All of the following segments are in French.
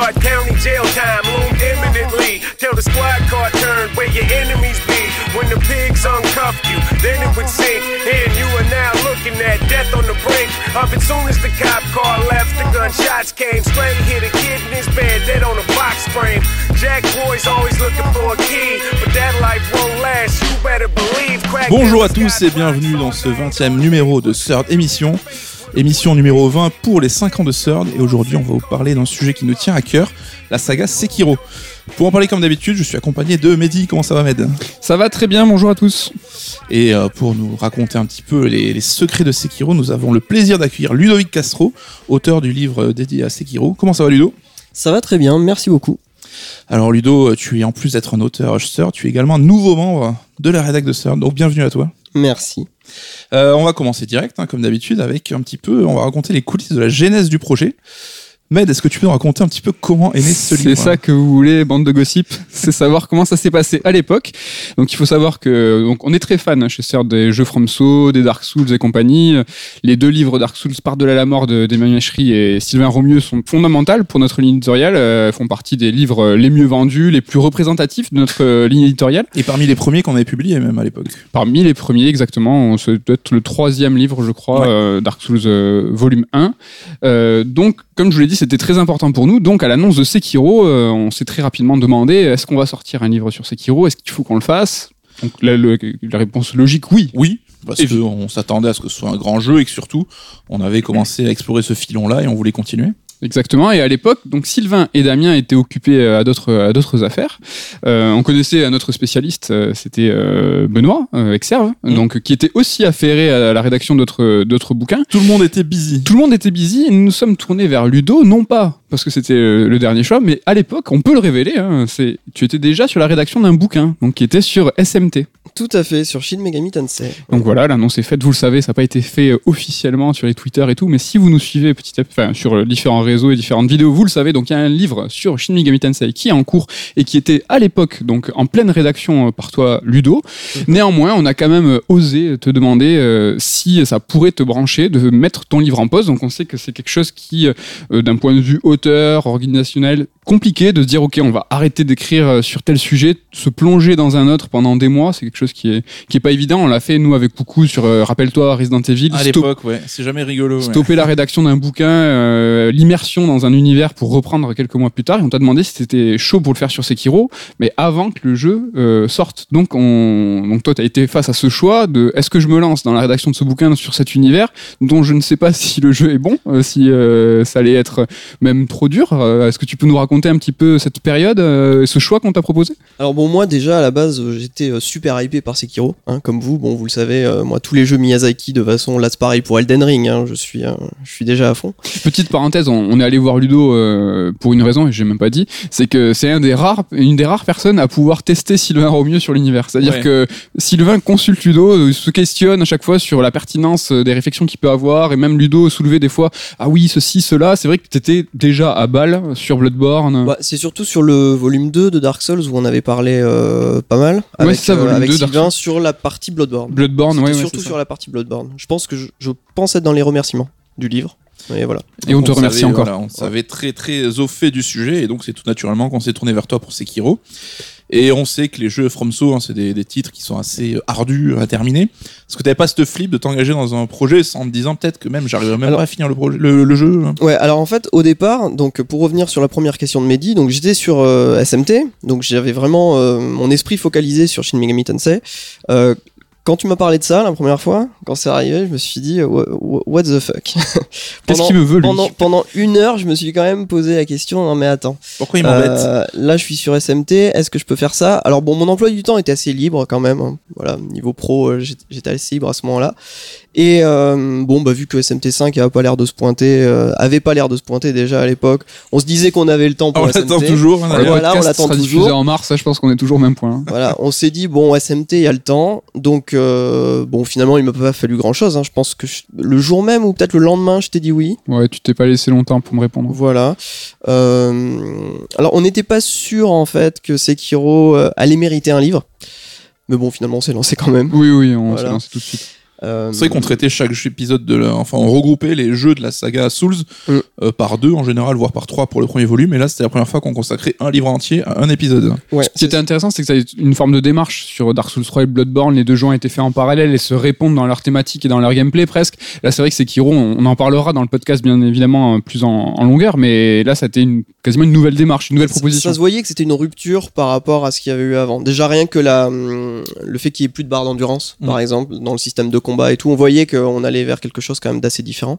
Stark County jail time loomed imminently. Till the squad car turned where your enemies be. When the pigs uncuffed you, then it would sink. And you are now looking at death on the brink of it. Soon as the cop car left, the gunshots came. Straight hit a kid in his bed, dead on a box frame. Jack boys always looking for a key, but that life won't last. You better believe. Bonjour à tous et bienvenue dans ce 20e numéro de Third Émission. Émission numéro 20 pour les 5 ans de Third et aujourd'hui on va vous parler d'un sujet qui nous tient à cœur, la saga Sekiro. Pour en parler comme d'habitude, je suis accompagné de Mehdi. Comment ça va Med Ça va très bien, bonjour à tous. Et euh, pour nous raconter un petit peu les, les secrets de Sekiro, nous avons le plaisir d'accueillir Ludovic Castro, auteur du livre dédié à Sekiro. Comment ça va Ludo? Ça va très bien, merci beaucoup. Alors Ludo, tu es en plus d'être un auteur Third, tu es également un nouveau membre de la rédac de Third, donc bienvenue à toi. Merci. Euh, on va commencer direct, hein, comme d'habitude, avec un petit peu, on va raconter les coulisses de la genèse du projet. Med, est-ce que tu peux nous raconter un petit peu comment est né ce livre C'est ça que vous voulez, bande de gossip, c'est savoir comment ça s'est passé à l'époque. Donc il faut savoir que donc on est très fan chez Sœur des jeux FromSo, des Dark Souls et compagnie. Les deux livres Dark Souls Par de la mort de d'Emmanuel Chery et Sylvain Romieux sont fondamentales pour notre ligne éditoriale. Euh, font partie des livres les mieux vendus, les plus représentatifs de notre euh, ligne éditoriale. Et parmi les premiers qu'on avait publiés même à l'époque. Parmi les premiers, exactement, c'est peut-être le troisième livre, je crois, Ouais. euh, Dark Souls euh, volume 1. Euh, donc, comme je vous l'ai dit, c'était très important pour nous. Donc, à l'annonce de Sekiro, euh, on s'est très rapidement demandé est-ce qu'on va sortir un livre sur Sekiro? Est-ce qu'il faut qu'on le fasse? Donc, la, le- la réponse logique, oui. Oui, parce qu'on s'attendait à ce que ce soit un grand jeu et que surtout, on avait commencé à explorer ce filon-là et on voulait continuer. Exactement. Et à l'époque, donc Sylvain et Damien étaient occupés euh, à d'autres à d'autres affaires. Euh, on connaissait un autre spécialiste, euh, c'était euh, Benoît euh, Exerve, Mhm. donc qui était aussi affairé à la rédaction d'autres d'autres bouquins. Tout le monde était busy. Tout le monde était busy et nous nous sommes tournés vers Ludo, non pas parce que c'était euh, le dernier choix, mais à l'époque, on peut le révéler, hein, c'est, tu étais déjà sur la rédaction d'un bouquin, donc qui était sur SMT. Tout à fait, sur Shin Megami Tensei. Donc voilà, l'annonce est faite, vous le savez, ça n'a pas été fait euh, officiellement sur les Twitter et tout, mais si vous nous suivez petit à petit, enfin, sur euh, différents réseaux et différentes vidéos, vous le savez, donc il y a un livre sur Shin Megami Tensei qui est en cours et qui était à l'époque donc en pleine rédaction par toi, Ludo. Néanmoins, on a quand même osé te demander euh, si ça pourrait te brancher de mettre ton livre en pause. Donc on sait que c'est quelque chose qui, euh, d'un point de vue organisationnel, compliqué de se dire ok, on va arrêter d'écrire euh, sur tel sujet, se plonger dans un autre pendant des mois. C'est quelque chose qui est qui est pas évident. On l'a fait nous avec beaucoup sur, euh, rappelle-toi, Resident Evil. À l'époque, ouais, c'est jamais rigolo. ouais. stopper la rédaction d'un bouquin, euh, l'immersion dans un univers pour reprendre quelques mois plus tard. Et on t'a demandé si c'était chaud pour le faire sur Sekiro, mais avant que le jeu euh, sorte. Donc, on, donc toi, t'as été face à ce choix de est-ce que je me lance dans la rédaction de ce bouquin sur cet univers dont je ne sais pas si le jeu est bon, si ça allait être même trop dur. Euh, est-ce que tu peux nous raconter un petit peu cette période, euh, ce choix qu'on t'a proposé? Alors bon, moi déjà à la base, j'étais euh, super hypé par Sekiro, hein, comme vous. Bon, vous le savez, euh, moi tous les jeux Miyazaki de façon, là c'est pareil pour Elden Ring. hein, je suis, euh, je suis déjà à fond. Petite parenthèse, on, on est allé voir Ludo euh, pour une raison et j'ai même pas dit, c'est que c'est un des rares, une des rares personnes à pouvoir tester Sylvain au mieux sur l'univers. C'est-à-dire Ouais. que Sylvain consulte Ludo, se questionne à chaque fois sur la pertinence des réflexions qu'il peut avoir et même Ludo soulevait des fois ah oui ceci cela. C'est vrai que t'étais déjà à balle sur Bloodborne. Ouais, c'est surtout sur le volume 2 de Dark Souls où on avait parlé euh, pas mal avec, ça, volume avec 2 Dark Sylvain sur la partie Bloodborne. Bloodborne, ouais, ouais, surtout sur la partie Bloodborne. Je pense que je, je pense être dans les remerciements du livre. Et voilà. Et on te remercie savait, encore. voilà, on savait très très au fait du sujet et donc c'est tout naturellement qu'on s'est tourné vers toi pour Sekiro. Et on sait que les jeux FromSo, hein, c'est des, des titres qui sont assez euh, ardus à terminer. Est-ce que t'avais pas cette flip de t'engager dans un projet sans te disant peut-être que même j'arriverai même Alors- pas à finir le, projet, le, le jeu hein? Ouais, alors en fait, au départ, donc pour revenir sur la première question de Mehdi, donc j'étais sur euh, SMT, donc j'avais vraiment euh, mon esprit focalisé sur Shin Megami Tensei. Euh, quand tu m'as parlé de ça la première fois, quand c'est arrivé, je me suis dit what, the fuck? Qu'est-ce Pendant- qu'il me veut lui? pendant, pendant une heure, je me suis quand même posé la question non mais attends, Pourquoi il m'embête? Euh, là je suis sur SMT, est-ce que je peux faire ça? Alors bon, mon emploi du temps était assez libre quand même. hein. Voilà, niveau pro, euh, j'étais- j'étais assez libre à ce moment-là. Et euh, bon, bah vu que SMT5 avait pas l'air de se pointer, euh, avait pas l'air de se pointer déjà à l'époque, on se disait qu'on avait le temps Ah, pour On SMT. l'attend toujours. hein, d'ailleurs. voilà, on l'attend toujours. en mars, ça, je pense qu'on est toujours au même point. hein. Voilà, on s'est dit bon SMT, il y a le temps, donc euh, bon finalement il m'a pas fallu grand chose. Je pense que je- le jour même ou peut-être le lendemain, je t'ai dit oui. Ouais, tu t'es pas laissé longtemps pour me répondre. Voilà. Euh, alors, on n'était pas sûr en fait que Sekiro euh, allait mériter un livre. Mais bon, finalement, on s'est lancé quand même. Oui, oui, on Voilà. s'est lancé tout de suite. Euh, C'est vrai qu'on traitait chaque épisode de la... Enfin, on regroupait les jeux de la saga Souls Mm. euh, par deux en général, voire par trois pour le premier volume. Et là, c'était la première fois qu'on consacrait un livre entier à un épisode. ouais, Ce qui était intéressant, c'est que ça a une forme de démarche sur Dark Souls 3 et Bloodborne. Les deux jeux ont été faits en parallèle et se répondent dans leur thématique et dans leur gameplay presque. Là, c'est vrai que Sekiro, on, on en parlera dans le podcast bien évidemment euh, plus en, en longueur, mais là, c'était une, quasiment une nouvelle démarche, une nouvelle Ça- proposition. Ça se voyait que c'était une rupture par rapport à ce qu'il y avait eu avant. Déjà rien que la, hum, le fait qu'il n'y ait plus de barre d'endurance, Mm. par exemple, dans le système de combat et tout, on voyait qu'on allait vers quelque chose quand même d'assez différent.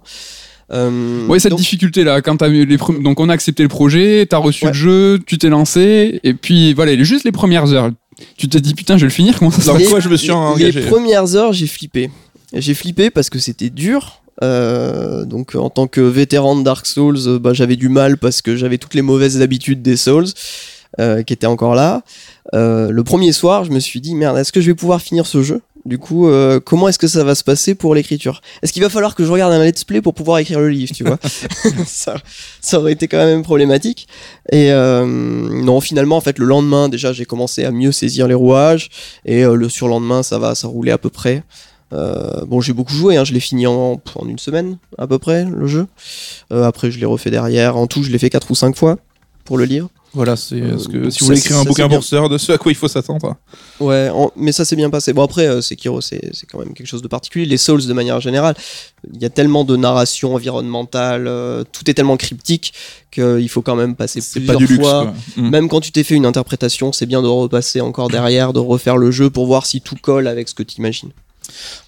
Euh, Ouais, cette donc- difficulté là, quand t'as eu les donc on a accepté le projet, t'as reçu Ouais. le jeu, tu t'es lancé, et puis voilà, juste les premières heures, tu t'es dit putain, je vais le finir, comment ça se quoi je me suis les- engagé Les premières heures, j'ai flippé. J'ai flippé parce que c'était dur. Euh, donc en tant que vétéran de Dark Souls, euh, bah, j'avais du mal parce que j'avais toutes les mauvaises habitudes des Souls euh, qui étaient encore là. Euh, le premier soir, je me suis dit merde, est-ce que je vais pouvoir finir ce jeu? Du coup, euh, comment est-ce que ça va se passer pour l'écriture? Est-ce qu'il va falloir que je regarde un let's play pour pouvoir écrire le livre, tu vois? Ça, ça aurait été quand même problématique. Et euh, non, finalement, en fait, le lendemain, déjà, j'ai commencé à mieux saisir les rouages. Et euh, le surlendemain, ça va, ça roulait à peu près. Bon, j'ai beaucoup joué, hein, je l'ai fini en, en une semaine à peu près le jeu. Après, je l'ai refait derrière. En tout, je l'ai fait 4 ou 5 fois pour le livre. Voilà, c'est Euh, ce que si vous voulez écrire un bouquin sœur, de ce à quoi il faut s'attendre. Ouais, en- mais ça s'est bien passé. Bon, après, euh, Sekiro, c'est quand même quelque chose de particulier. Les Souls, de manière générale, il y a tellement de narration environnementale, euh, tout est tellement cryptique qu'il faut quand même passer plusieurs pas du luxe. fois. quoi. Mm. Même quand tu t'es fait une interprétation, c'est bien de repasser encore derrière, de refaire le jeu pour voir si tout colle avec ce que tu imagines.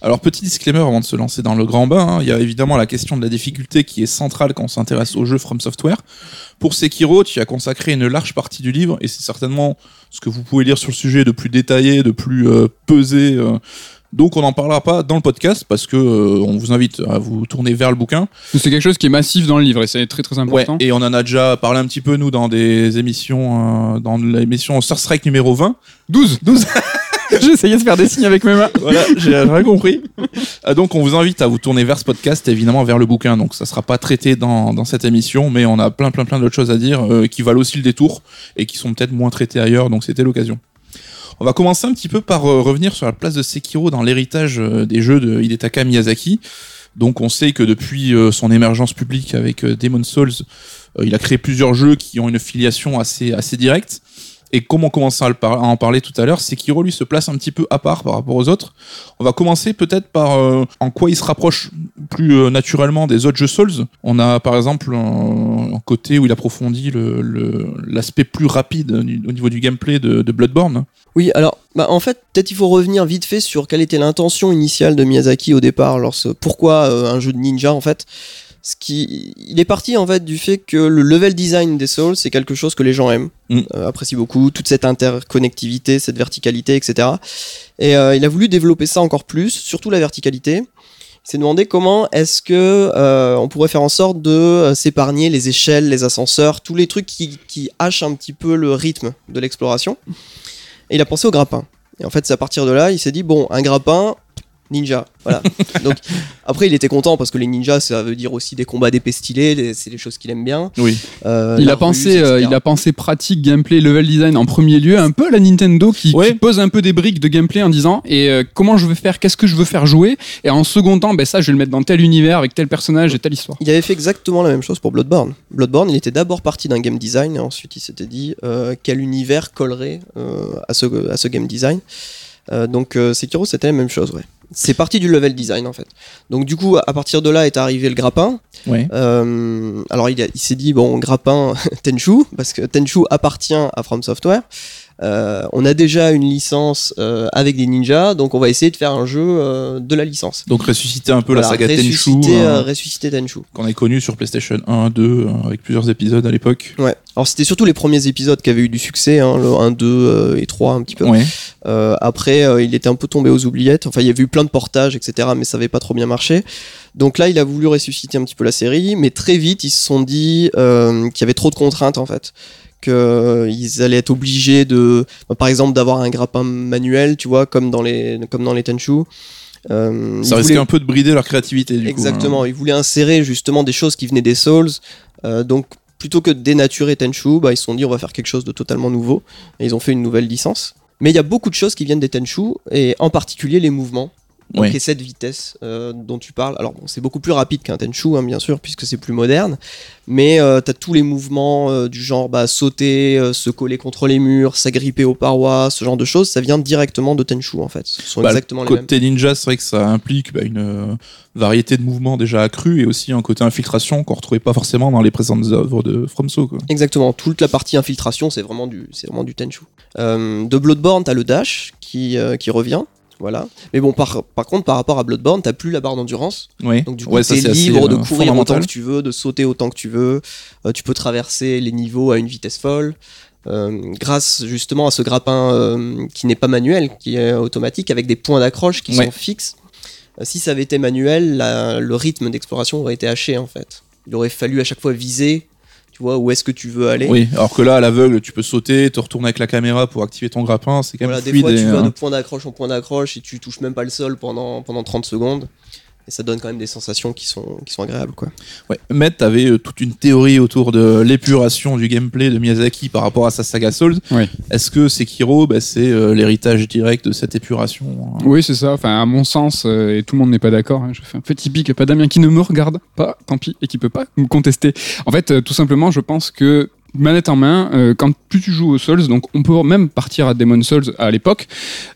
Alors, petit disclaimer avant de se lancer dans le grand bain, hein, il y a évidemment la question de la difficulté qui est centrale quand on s'intéresse au jeu From Software. Pour Sekiro, tu y as consacré une large partie du livre, et c'est certainement ce que vous pouvez lire sur le sujet de plus détaillé, de plus euh, pesé. euh. donc on n'en parlera pas dans le podcast parce que euh, on vous invite à vous tourner vers le bouquin. C'est quelque chose qui est massif dans le livre et c'est très très Ouais, important. et on en a déjà parlé un petit peu nous dans des émissions, euh, dans l'émission Star Strike numéro 20. 12 12 J'essayais de faire des signes avec mes mains. voilà, j'ai rien compris. Euh, donc on vous invite à vous tourner vers ce podcast, évidemment vers le bouquin. Donc ça sera pas traité dans, dans cette émission, mais on a plein plein plein d'autres choses à dire euh, qui valent aussi le détour et qui sont peut-être moins traitées ailleurs. Donc c'était l'occasion. On va commencer un petit peu par euh, revenir sur la place de Sekiro dans l'héritage euh, des jeux de Hidetaka Miyazaki. Donc on sait que depuis euh, son émergence publique avec Demon's Souls, il a créé plusieurs jeux qui ont une filiation assez assez directe. Et comme on commençait à, en parler tout à l'heure, Sekiro lui se place un petit peu à part par rapport aux autres. On va commencer peut-être par euh, en quoi il se rapproche plus euh, naturellement des autres jeux Souls. On a par exemple un, côté où il approfondit l'aspect plus rapide au niveau du gameplay de, Bloodborne. Oui, alors, bah, en fait, peut-être il faut revenir vite fait sur quelle était l'intention initiale de Miyazaki au départ. Lorsque, pourquoi euh, un jeu de ninja, en fait ce qui, il est parti en fait du fait que le level design des Souls c'est quelque chose que les gens aiment, Mm. euh, apprécient beaucoup, toute cette interconnectivité, cette verticalité, etc. Et euh, il a voulu développer ça encore plus, surtout la verticalité. Il s'est demandé comment est-ce que euh, on pourrait faire en sorte de s'épargner les échelles, les ascenseurs, tous les trucs qui, qui hachent un petit peu le rythme de l'exploration. Et il a pensé au grappin. Et en fait, c'est à partir de là, il s'est dit bon, un grappin, ninja. Voilà. Donc après, il était content parce que les ninjas, ça veut dire aussi des combats les- c'est des choses qu'il aime bien. Oui. Euh, Il a pensé, ruse, euh, il a pensé pratique, gameplay, level design en premier lieu, un peu à la Nintendo qui, Ouais. qui pose un peu des briques de gameplay en disant et euh, comment je veux faire, qu'est-ce que je veux faire jouer, et en second temps, ben ça je vais le mettre dans tel univers avec tel personnage et telle histoire. Il avait fait exactement la même chose pour Bloodborne. Bloodborne, il était d'abord parti d'un game design et ensuite il s'était dit euh, quel univers collerait euh, à, ce, à ce game design. Euh, donc euh, Sekiro, c'était la même chose, ouais. C'est parti du level design en fait. Donc du coup, à partir de là est arrivé le grappin. Ouais. Euh, alors il, il s'est dit bon grappin Tenchu parce que Tenchu appartient à From Software. Euh, on a déjà une licence euh, avec des ninjas, donc on va essayer de faire un jeu euh, de la licence. Donc ressusciter un peu la saga Tenchu ressusciter, euh, euh, ressusciter Tenchu. qu'on a connu sur PlayStation 1, 2 euh, avec plusieurs épisodes à l'époque. Ouais. Alors c'était surtout les premiers épisodes qui avaient eu du succès, hein, le 1, 2 euh, et 3 un petit peu. Ouais. Après, il était un peu tombé aux oubliettes. Enfin, il y avait eu plein de portages, etc., mais ça avait pas trop bien marché. Donc là, il a voulu ressusciter un petit peu la série, mais très vite, ils se sont dit qu'il y avait trop de contraintes en fait. Qu'ils allaient être obligés de, par exemple, d'avoir un grappin manuel, tu vois, comme dans les, comme dans les Tenchu. Euh, ils Ça risquait voulaient- un peu de brider leur créativité du Exactement, coup. hein. ils voulaient insérer justement des choses qui venaient des Souls. Euh, donc plutôt que de dénaturer Tenchu, bah, ils se sont dit on va faire quelque chose de totalement nouveau. Et ils ont fait une nouvelle licence. Mais il y a beaucoup de choses qui viennent des Tenchu, et en particulier les mouvements. Donc, Oui. et cette vitesse euh, dont tu parles, alors bon, c'est beaucoup plus rapide qu'un Tenchu, hein, bien sûr, puisque c'est plus moderne, mais euh, t'as tous les mouvements euh, du genre bah, sauter, euh, se coller contre les murs, s'agripper aux parois, ce genre de choses, ça vient directement de Tenchu en fait. Ce sont Bah, exactement les mêmes. Côté ninja, c'est vrai que ça implique bah, une variété de mouvements déjà accrue et aussi un côté infiltration qu'on retrouvait pas forcément dans les présentes œuvres de FromSo. Quoi. Exactement, toute la partie infiltration, c'est vraiment du, c'est vraiment du Tenchu. De Bloodborne, t'as le dash qui, qui revient. Voilà. Mais bon, par, par contre, par rapport à Bloodborne, t'as plus la barre d'endurance. Oui. Donc du coup, Ouais, t'es libre de euh, courir autant que tu veux, de sauter autant que tu veux. Euh, tu peux traverser les niveaux à une vitesse folle. Euh, grâce justement à ce grappin euh, qui n'est pas manuel, qui est automatique, avec des points d'accroche qui Ouais. sont fixes. Si ça avait été manuel, la- le rythme d'exploration aurait été haché en fait. Il aurait fallu à chaque fois viser, vois, où est-ce que tu veux aller. Oui, alors que là, à l'aveugle, tu peux sauter, te retourner avec la caméra pour activer ton grappin, c'est quand même Voilà, des fois, tu vas euh, de point d'accroche en point d'accroche et tu touches même pas le sol pendant, pendant 30 secondes. Et ça donne quand même des sensations qui sont, qui sont agréables, quoi. Ouais. Matt avait euh, toute une théorie autour de l'épuration du gameplay de Miyazaki par rapport à sa saga Souls. Ouais. Est-ce que Sekiro, bah, c'est euh, l'héritage direct de cette épuration hein? Oui, c'est ça. Enfin, à mon sens, euh, et tout le monde n'est pas d'accord. hein, je fais un petit pic, pas Damien qui ne me regarde pas, tant pis, et qui peut pas me contester. En fait, euh, tout simplement, je pense que manette en main, euh, quand plus tu joues aux Souls, donc on peut même partir à Demon Souls à l'époque,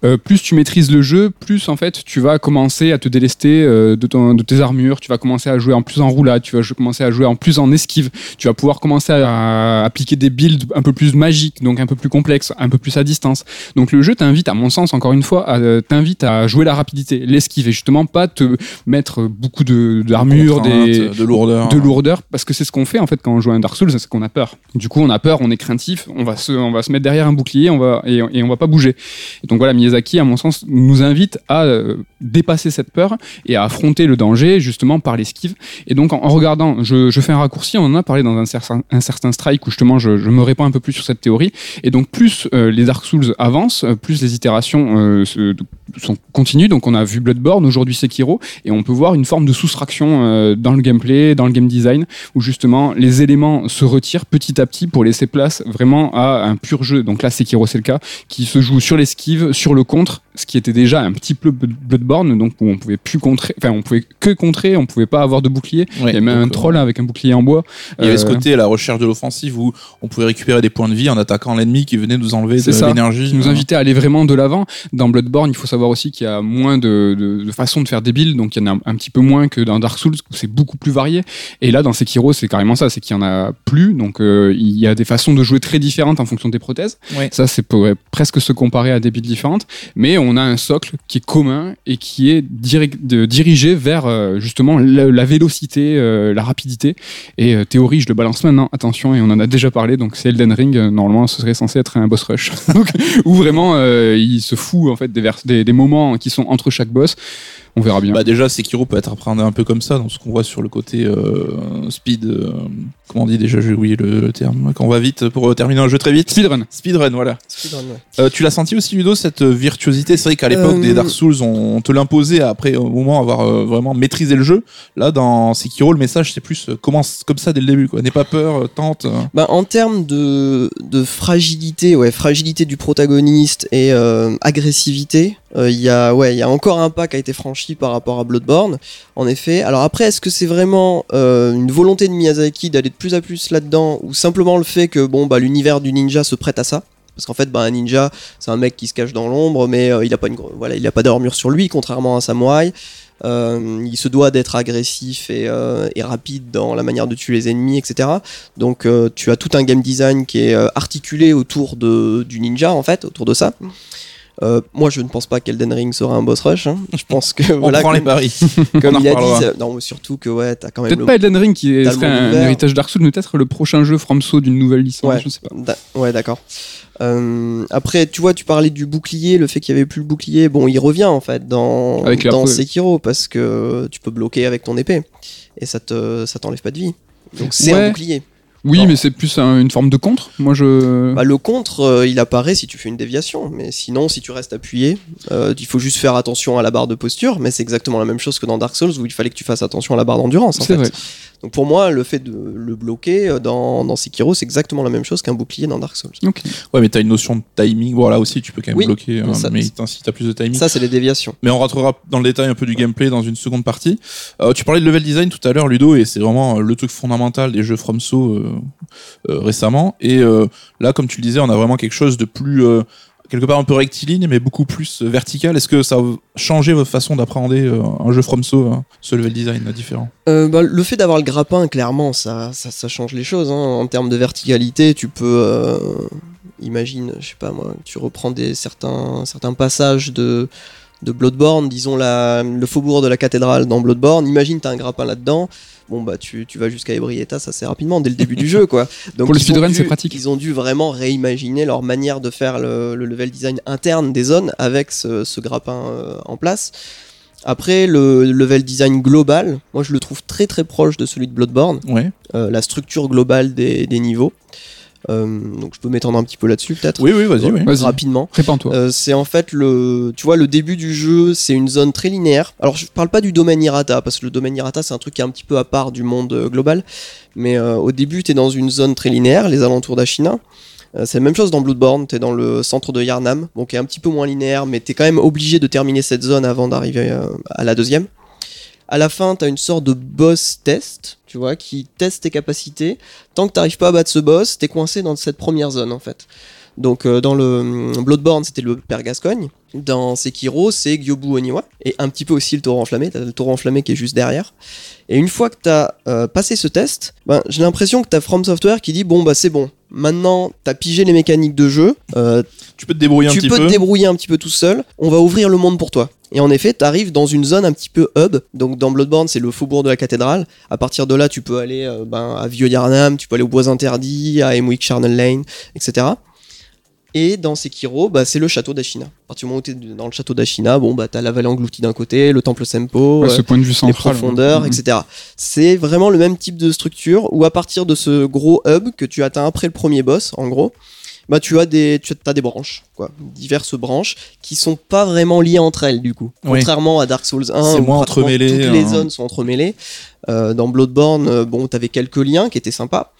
euh, plus tu maîtrises le jeu, plus en fait tu vas commencer à te délester euh, de, ton, de tes armures, tu vas commencer à jouer en plus en roulade, tu vas commencer à jouer en plus en esquive, tu vas pouvoir commencer à, à appliquer des builds un peu plus magiques, donc un peu plus complexes, un peu plus à distance. Donc le jeu t'invite, à mon sens, encore une fois, euh, t'invite à jouer la rapidité, l'esquive, et justement pas te mettre beaucoup de d'armure, Contrainte, des de lourdeur. de lourdeur parce que c'est ce qu'on fait en fait quand on joue à un Dark Souls c'est qu'on a peur du coup on a peur on est craintif on va se on va se mettre derrière un bouclier on va et, et on va pas bouger. Et donc voilà Miyazaki à mon sens nous invite à euh, dépasser cette peur et à affronter le danger justement par l'esquive. Et donc en, regardant je, fais un raccourci on en a parlé dans un certain un certain strike où justement je, me répands un peu plus sur cette théorie. Et donc plus euh, les Dark Souls avancent euh, plus les itérations se- sont continues donc on a vu Bloodborne aujourd'hui Sekiro et on peut voir une forme de soustraction euh, dans le gameplay, dans le game design, où justement les éléments se retirent petit à petit pour laisser place vraiment à un pur jeu. Donc là, Sekiro, c'est le cas, qui se joue sur l'esquive, sur le contre, ce qui était déjà un petit peu Bloodborne, donc où on pouvait plus contrer, enfin on pouvait que contrer, on pouvait pas avoir de bouclier. Ouais, Il y a même un euh, troll avec un bouclier en bois. Il y avait ce Euh, côté, la recherche de l'offensive, où on pouvait récupérer des points de vie en attaquant l'ennemi qui venait nous enlever de C'est ça, l'énergie. qui nous hein. invitait à aller vraiment de l'avant. Dans Bloodborne, il faut savoir aussi qu'il y a moins de, de, de façons de faire des builds, donc il y en a un, petit peu moins que dans Dark Souls, où c'est beaucoup plus varié. Et là, dans Sekiro, c'est carrément ça, c'est qu'il y en a plus, donc euh, il y a des façons de jouer très différentes en fonction des prothèses. Ouais. Ça, c'est presque se comparer à des builds différentes, mais on a un socle qui est commun et qui est dirigé vers euh, justement la, vélocité, euh, la rapidité. Et euh, théorie, je le balance maintenant, attention, et on en a déjà parlé, donc c'est Elden Ring, normalement ce serait censé être un boss rush, où vraiment il se fout en fait des, des, des moments qui sont entre chaque boss. On verra bien. Bah déjà, Sekiro peut être appréhendé un peu comme ça, dans ce qu'on voit sur le côté euh, speed. euh, comment on dit déjà J'ai oublié le, le terme. Quand on va vite pour euh, terminer un jeu très vite. Speedrun. Speedrun, voilà. Speedrun, ouais. Euh, tu l'as senti aussi, Ludo, cette virtuosité? C'est vrai qu'à l'époque Euh, des Dark Souls, on, te l'imposait après au moment avoir euh, vraiment maîtrisé le jeu. Là, dans Sekiro, le message c'est plus euh, commence comme ça dès le début. quoi. N'aie pas peur, euh, tente. Bah, en termes de, de fragilité, ouais, fragilité du protagoniste et euh, euh, il y a, ouais, y a encore un pas qui a été franchi par rapport à Bloodborne. En effet. Alors après, est-ce que c'est vraiment euh, une volonté de Miyazaki d'aller de plus à plus là-dedans, ou simplement le fait que bon, bah, l'univers du ninja se prête à ça? Parce qu'en fait, bah, un ninja, c'est un mec qui se cache dans l'ombre, mais euh, il a pas voilà, pas d'armure sur lui, contrairement à un samouraï. Il se doit d'être agressif et, et rapide dans la manière de tuer les ennemis, etc. Donc tu as tout un game design qui est articulé autour de, du ninja en fait, autour de ça. Euh, moi je ne pense pas qu'Elden Ring sera un boss rush. hein. Je pense que On voilà, prend les comme, paris. comme On en il a dit, non mais surtout que ouais, t'as quand même Peut-être pas Elden Ring qui est, un héritage Dark Souls, mais peut-être le prochain jeu FromSo d'une nouvelle licence, Ouais. je sais pas. Da- Ouais, d'accord. Euh, après, tu vois, tu parlais du bouclier, le fait qu'il y avait plus le bouclier. Bon, il revient en fait dans, Avec dans Sekiro parce que tu peux bloquer avec ton épée et ça te ça t'enlève pas de vie. Donc c'est Ouais. un bouclier. Oui, mais c'est plus un- une forme de contre. Moi, je. Bah, le contre, euh, il apparaît si tu fais une déviation, mais sinon, si tu restes appuyé, euh, il faut juste faire attention à la barre de posture, mais c'est exactement la même chose que dans Dark Souls où il fallait que tu fasses attention à la barre d'endurance. en c'est vrai. Donc pour moi, le fait de le bloquer euh, dans, dans Sekiro, c'est exactement la même chose qu'un bouclier dans Dark Souls. Ok. Ouais, mais t'as une notion de timing. Bon, là aussi, tu peux quand même Oui, bloquer, hein, ça- mais si t'as plus de timing. Ça, c'est les déviations. Mais on rentrera dans le détail un peu du gameplay dans une seconde partie. Euh, tu parlais de level design tout à l'heure, Ludo, et c'est vraiment euh, le truc fondamental des jeux FromSo euh, euh, récemment. Et euh, là, comme tu le disais, on a vraiment quelque chose de plus euh, quelque part un peu rectiligne, mais beaucoup plus euh, vertical. Est-ce que ça a changé votre façon d'appréhender euh, un jeu FromSo, hein, ce level design là, différent? Euh, bah, le fait d'avoir le grappin, clairement, ça, ça, change les choses. hein. En termes de verticalité, tu peux. euh, imagine, je sais pas moi, tu reprends des, certains, certains passages de, de Bloodborne, disons la, le faubourg de la cathédrale dans Bloodborne. Imagine, t'as un grappin là-dedans. Bon, bah, tu, tu vas jusqu'à Ebrietas assez rapidement, dès le début du jeu, quoi. Donc, Pour le speedrun, c'est pratique. Ils ont dû vraiment réimaginer leur manière de faire le, le level design interne des zones avec ce, ce grappin euh, en place. Après, le level design global, moi je le trouve très très proche de celui de Bloodborne, Ouais. euh, la structure globale des, des niveaux. Euh, donc je peux m'étendre un petit peu là-dessus peut-être Oui, oui, vas-y, oui. Vas-y. rapidement. Répands-toi. Euh, c'est en fait le, tu vois, le début du jeu, c'est une zone très linéaire. Alors je parle pas du domaine Hirata parce que le domaine Hirata c'est un truc qui est un petit peu à part du monde euh, global. Mais euh, au début, t'es dans une zone très linéaire, les alentours d'Ashina. Euh, c'est la même chose dans Bloodborne, t'es dans le centre de Yarnam, donc qui est un petit peu moins linéaire, mais t'es quand même obligé de terminer cette zone avant d'arriver euh, à la deuxième. À la fin, t'as une sorte de boss test, tu vois, qui teste tes capacités. Tant que t'arrives pas à battre ce boss, t'es coincé dans cette première zone en fait. Donc euh, dans le hum, Bloodborne, c'était le père Gascogne. Dans Sekiro, c'est Gyobu Oniwa. Et un petit peu aussi le torrent enflammé. T'as le torrent enflammé qui est juste derrière. Et une fois que t'as euh, passé ce test, ben, j'ai l'impression que t'as From Software qui dit bon bah c'est bon. Maintenant, t'as pigé les mécaniques de jeu. euh, Tu peux te débrouiller un tu petit peux peu. te débrouiller un petit peu tout seul. On va ouvrir le monde pour toi. Et en effet, t'arrives dans une zone un petit peu hub. Donc dans Bloodborne, c'est le faubourg de la cathédrale. À partir de là, tu peux aller euh, ben, à Vieux Yarnam, tu peux aller aux Bois Interdits, à Emwick Charnel Lane, etc. Et dans Sekiro, bah, c'est le château d'Ashina. À partir du moment où t'es dans le château d'Ashina, bon, bah, t'as la vallée engloutie d'un côté, le temple Sempo, Ouais, euh, ce point de vue les profondeurs, etc. C'est vraiment le même type de structure où à partir de ce gros hub que tu atteins après le premier boss, en gros, bah tu as des, tu as des branches, quoi, diverses branches qui sont pas vraiment liées entre elles du coup. Oui. Contrairement à Dark Souls 1, C'est où moins pratiquement entremêlé, Toutes les hein. zones sont entremêlées. Euh, dans Bloodborne, euh, bon, t'avais quelques liens qui étaient sympas.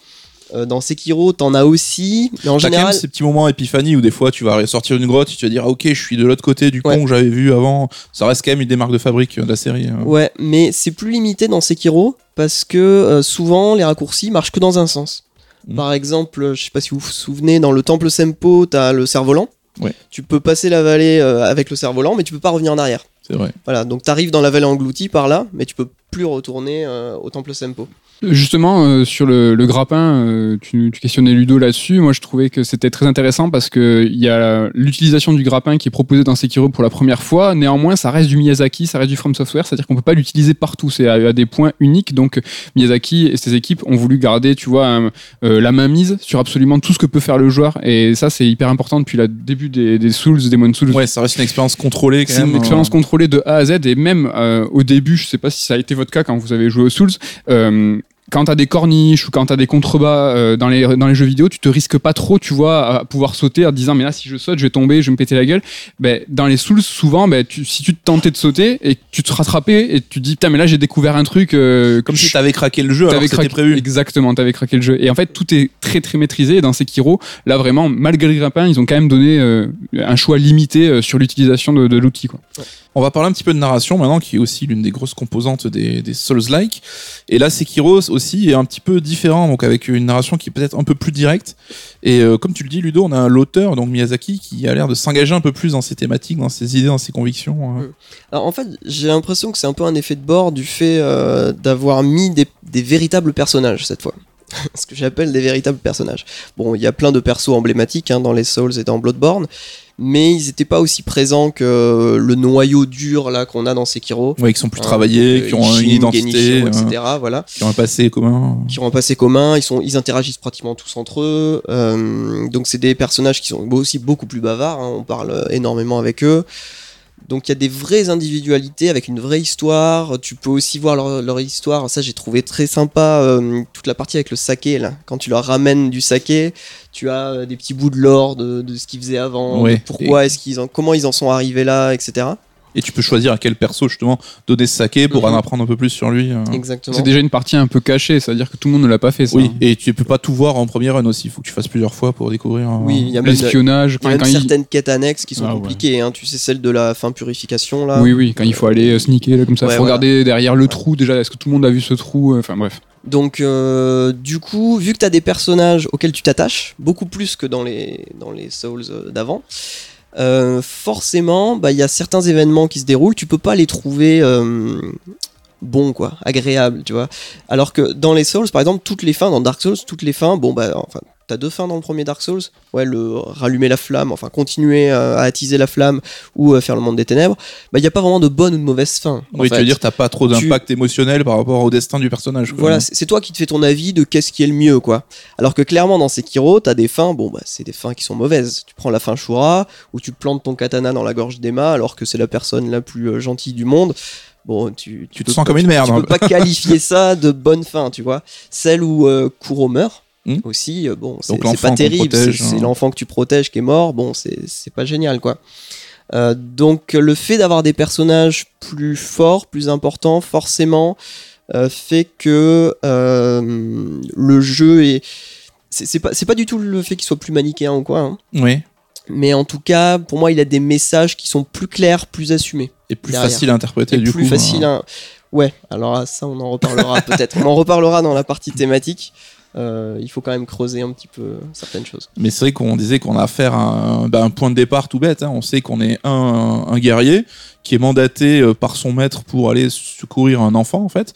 Euh, dans Sekiro, t'en as aussi, mais en quand général, même ces petits moments épiphanie où des fois tu vas sortir d'une grotte et tu vas dire ah, ok je suis de l'autre côté du pont Ouais. que j'avais vu avant ça reste quand même une des marques de fabrique euh, de la série euh. Ouais, mais c'est plus limité dans Sekiro parce que euh, souvent les raccourcis marchent que dans un sens. Mhm. Par exemple, je sais pas si vous vous souvenez, dans le temple Sempo, t'as le cerf-volant. Ouais. Tu peux passer la vallée euh, avec le cerf-volant, mais tu peux pas revenir en arrière. c'est vrai Voilà, donc t'arrives dans la vallée engloutie par là, mais tu peux plus retourner au temple Sempo. Justement, euh, sur le, le grappin, euh, tu, tu questionnais Ludo là-dessus. Moi, je trouvais que c'était très intéressant parce que il y a l'utilisation du grappin qui est proposée dans Sekiro pour la première fois. Néanmoins, ça reste du Miyazaki, ça reste du From Software, c'est-à-dire qu'on peut pas l'utiliser partout. C'est à, à des points uniques. Donc, Miyazaki et ses équipes ont voulu garder, tu vois, un- euh, la main mise sur absolument tout ce que peut faire le joueur. Et ça, c'est hyper important depuis le début des, des Souls, des Demon Souls. ouais ça reste une expérience contrôlée quand C'est une expérience euh. contrôlée de A à Z et même euh, au début, je sais pas si ça a été votre cas quand vous avez joué aux Souls, quand t'as des corniches ou quand t'as des contrebas euh, dans, les, dans les jeux vidéo, tu te risques pas trop, tu vois, à pouvoir sauter en te disant mais là si je saute, je vais tomber, je vais me péter la gueule. Ben, dans les Souls, souvent, ben, tu, si tu te tentais de sauter et que tu te rattrapais et tu te dis putain mais là j'ai découvert un truc euh, comme si t'avais craqué le jeu alors T'avais que c'était craqué- prévu Exactement, t'avais craqué le jeu. Et en fait, tout est très très maîtrisé. Et dans Sekiro, là vraiment, malgré le grappin, ils ont quand même donné euh, un choix limité euh, sur l'utilisation de, de l'outil. quoi. On va parler un petit peu de narration maintenant, qui est aussi l'une des grosses composantes des, Souls-like. Et là, Sekiro aussi est un petit peu différent, donc avec une narration qui est peut-être un peu plus directe. Et euh, comme tu le dis, Ludo, on a l'auteur, donc Miyazaki, qui a l'air de s'engager un peu plus dans ses thématiques, dans ses idées, dans ses convictions. euh. Alors en fait, j'ai l'impression que c'est un peu un effet de bord du fait euh, d'avoir mis des, des véritables personnages cette fois. Ce que j'appelle des véritables personnages. Bon, il y a plein de persos emblématiques hein, dans les Souls et dans Bloodborne, mais ils n'étaient pas aussi présents que le noyau dur là qu'on a dans Sekiro. Ouais, qui sont plus Hein, travaillés, euh, qui ont Ishin, une identité, Genichiro, euh, etc. Voilà. qui ont un passé commun. qui ont un passé commun, ils, sont, ils interagissent pratiquement tous entre eux. euh, donc c'est des personnages qui sont aussi beaucoup plus bavards, hein, on parle euh, énormément avec eux. Donc il y a des vraies individualités avec une vraie histoire. Tu peux aussi voir leur, leur histoire. Ça j'ai trouvé très sympa euh, toute la partie avec le saké là. Quand tu leur ramènes du saké, tu as euh, des petits bouts de l'or de, de ce qu'ils faisaient avant, Ouais. de pourquoi est-ce qu'ils en, comment ils en sont arrivés là, etc. Et tu peux choisir à quel perso justement donner ce saké pour Mhm. en apprendre un peu plus sur lui. euh. Exactement. C'est déjà une partie un peu cachée, c'est-à-dire que tout le monde ne l'a pas fait. Ça. Oui, et tu peux pas tout voir en première run aussi. Il faut que tu fasses plusieurs fois pour découvrir. euh, Oui, il y a même, il L'espionnage, y a quand, même il... certaines quêtes annexes qui sont Ah ouais. compliquées. hein. Tu sais celle de la fin purification là. Oui, oui, quand il faut aller euh, sneaker là, comme ça, Ouais, faut voilà. regarder derrière le trou déjà. Est-ce que tout le monde a vu ce trou Enfin bref. Donc, euh, du coup, vu que tu as des personnages auxquels tu t'attaches, beaucoup plus que dans les, dans les Souls euh, d'avant, euh, forcément, bah, il y a certains événements qui se déroulent, tu peux pas les trouver euh, bons, quoi, agréables, tu vois. Alors que dans les Souls, par exemple, toutes les fins, dans Dark Souls, toutes les fins, bon, bah, enfin, t'as deux fins dans le premier Dark Souls, ouais, le rallumer la flamme, enfin, continuer euh, à attiser la flamme ou euh, faire le monde des ténèbres, bah, il n'y a pas vraiment de bonne ou de mauvaise fin. Oui, tu fait. veux dire, t'as pas trop Tu- d'impact émotionnel par rapport au destin du personnage. quoi. Voilà, c'est toi qui te fais ton avis de qu'est-ce qui est le mieux, quoi. Alors que clairement, dans Sekiro, t'as des fins, bon, bah, c'est des fins qui sont mauvaises. Tu prends la fin Shura, où tu plantes ton katana dans la gorge d'Emma, alors que c'est la personne la plus euh, gentille du monde. Bon, tu, Tu te sens pas- comme une merde. Tu hein. peux pas qualifier ça de bonne fin, tu vois. Celle où euh, Kuro meurt. Hmm. Aussi, euh, bon, c'est pas terrible, c'est hein. l'enfant que tu protèges qui est mort, bon, c'est pas génial, quoi. Euh, donc le fait d'avoir des personnages plus forts, plus importants, forcément, euh, fait que euh, le jeu est. C'est pas, pas du tout le fait qu'il soit plus manichéen ou quoi, hein. Oui. mais en tout cas, pour moi, il a des messages qui sont plus clairs, plus assumés. Et plus Derrière. facile à interpréter Et du plus coup. facile hein. à... Ouais, alors ça, on en reparlera peut-être. On en reparlera dans la partie thématique. Euh, il faut quand même creuser un petit peu certaines choses. Mais c'est vrai qu'on disait qu'on a affaire à un, bah, un point de départ tout bête. hein. On sait qu'on est un, guerrier qui est mandaté euh, par son maître pour aller secourir un enfant en fait.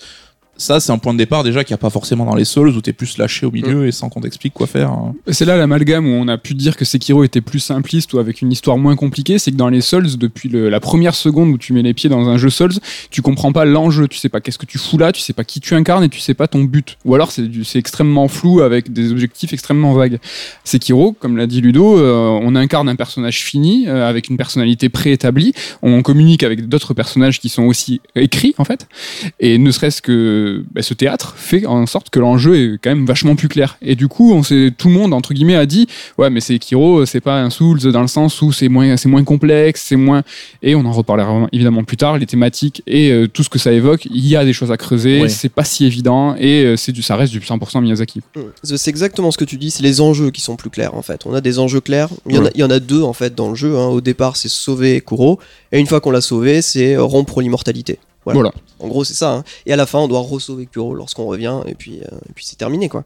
Ça, c'est un point de départ déjà qu'il n'y a pas forcément dans les Souls où t'es plus lâché au milieu et sans qu'on t'explique quoi faire. C'est là l'amalgame où on a pu dire que Sekiro était plus simpliste ou avec une histoire moins compliquée, c'est que dans les Souls, depuis le- la première seconde où tu mets les pieds dans un jeu Souls, tu comprends pas l'enjeu, tu sais pas qu'est-ce que tu fous là, tu sais pas qui tu incarnes et tu sais pas ton but. Ou alors c'est extrêmement flou avec des objectifs extrêmement vagues. Sekiro, comme l'a dit Ludo, euh, on incarne un personnage fini euh, avec une personnalité préétablie, on communique avec d'autres personnages qui sont aussi écrits en fait, et ne serait-ce que bah, ce théâtre fait en sorte que l'enjeu est quand même vachement plus clair. Et du coup, on sait, tout le monde entre guillemets a dit ouais mais Sekiro c'est pas un Souls dans le sens où c'est moins c'est moins complexe, c'est moins et on en reparlera évidemment plus tard les thématiques et euh, tout ce que ça évoque, il y a des choses à creuser, Ouais. c'est pas si évident et euh, c'est du ça reste du 100% Miyazaki. C'est exactement ce que tu dis, c'est les enjeux qui sont plus clairs en fait. On a des enjeux clairs. Il y, en a, Ouais. il y en a deux en fait dans le jeu. hein. Au départ, c'est sauver Kuro, et une fois qu'on l'a sauvé, c'est rompre l'immortalité. Voilà. Voilà. En gros, c'est ça. hein. Et à la fin, on doit re-sauver Kuro lorsqu'on revient, et puis, euh, et puis c'est terminé quoi.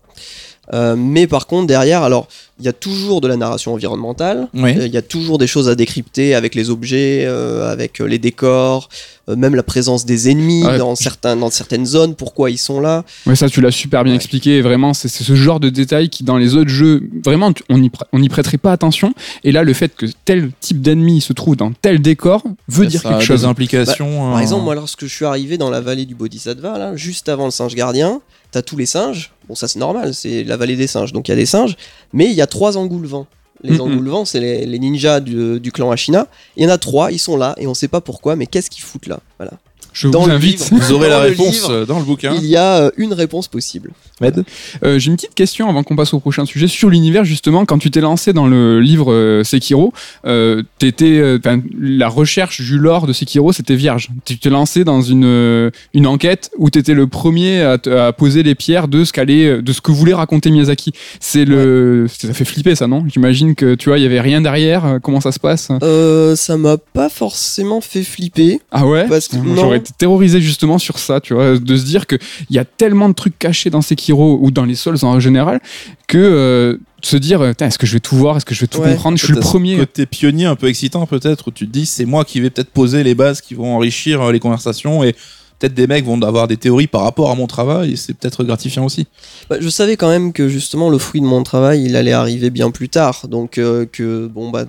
Euh, mais par contre, derrière, alors, il y a toujours de la narration environnementale. Oui. Euh, Il y a toujours des choses à décrypter avec les objets, euh, avec les décors, euh, même la présence des ennemis Ouais. dans, certains, dans certaines zones, pourquoi ils sont là. Ouais, ça, tu l'as super bien Ouais. expliqué. Vraiment, c'est ce genre de détail qui, dans les autres jeux, vraiment, on n'y on prêterait pas attention. Et là, le fait que tel type d'ennemi se trouve dans tel décor veut dire Ça a quelque des chose. implications. Par euh, exemple, moi, lorsque je suis arrivé dans la vallée du Bodhisattva, là, juste avant le singe gardien, t'as tous les singes. Bon, ça c'est normal, c'est la vallée des singes, donc il y a des singes. Mais il y a trois engoulevents. Les engoulevents, c'est les, les ninjas du, du clan Ashina. Il y en a trois, ils sont là, et on sait pas pourquoi, mais qu'est-ce qu'ils foutent là? Voilà. Je dans vous le invite. livre. Vous aurez la réponse livre, euh, dans le bouquin. Il y a euh, une réponse possible. Med Euh, J'ai une petite question avant qu'on passe au prochain sujet sur l'univers justement. Quand tu t'es lancé dans le livre Sekiro, euh, euh, la recherche du lore de Sekiro, c'était vierge. Tu t'es lancé dans une une enquête où t'étais le premier à, poser les pierres de ce qu'allait, de ce que voulait raconter Miyazaki. C'est le, ça fait flipper ça, non? J'imagine que tu vois, il y avait rien derrière. Comment ça se passe? Euh, ça m'a pas forcément fait flipper. Ah ouais? Parce que- Moi, non. Été terrorisé justement sur ça, tu vois, de se dire qu'il y a tellement de trucs cachés dans Sekiro ou dans les Souls en général que euh, se dire, est-ce que je vais tout voir, est-ce que je vais tout Ouais. comprendre, je suis le premier. Côté pionnier un peu excitant peut-être où tu te dis c'est moi qui vais peut-être poser les bases qui vont enrichir euh, les conversations et peut-être des mecs vont avoir des théories par rapport à mon travail et c'est peut-être gratifiant aussi. Bah, je savais quand même que justement le fruit de mon travail, il allait arriver bien plus tard. Donc euh, que bon bah,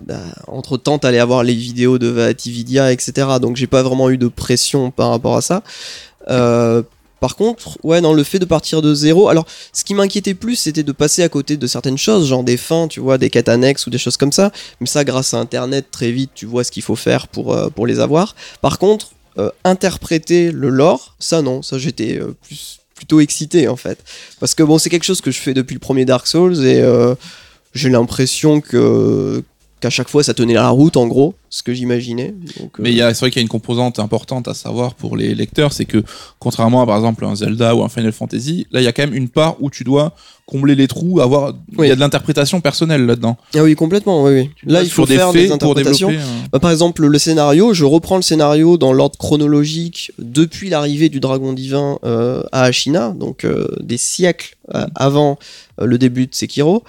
entre temps, t'allais avoir les vidéos de Vatividia, etc. Donc j'ai pas vraiment eu de pression par rapport à ça. Euh, Par contre, ouais, dans le fait de partir de zéro. Alors, ce qui m'inquiétait plus, c'était de passer à côté de certaines choses, genre des fins, tu vois, des quêtes annexes ou des choses comme ça. Mais ça, grâce à Internet, très vite, tu vois ce qu'il faut faire pour, euh, pour les avoir. Par contre, euh, interpréter le lore, ça non, ça j'étais euh, plus plutôt excité en fait. Parce que bon, c'est quelque chose que je fais depuis le premier Dark Souls et euh, j'ai l'impression que qu'à chaque fois ça tenait la route en gros, ce que j'imaginais. Donc, euh, Mais a- c'est vrai qu'il y a une composante importante à savoir pour les lecteurs, c'est que contrairement à par exemple un Zelda ou un Final Fantasy, là il y a quand même une part où tu dois combler les trous, avoir il y a de l'interprétation personnelle là-dedans. Ah oui, complètement, oui, oui. Là, il faut faire des interprétations. un- Bah, par exemple, le scénario, je reprends le scénario dans l'ordre chronologique depuis l'arrivée du dragon divin euh, à Ashina, donc euh, des siècles euh, avant euh, le début de Sekiro.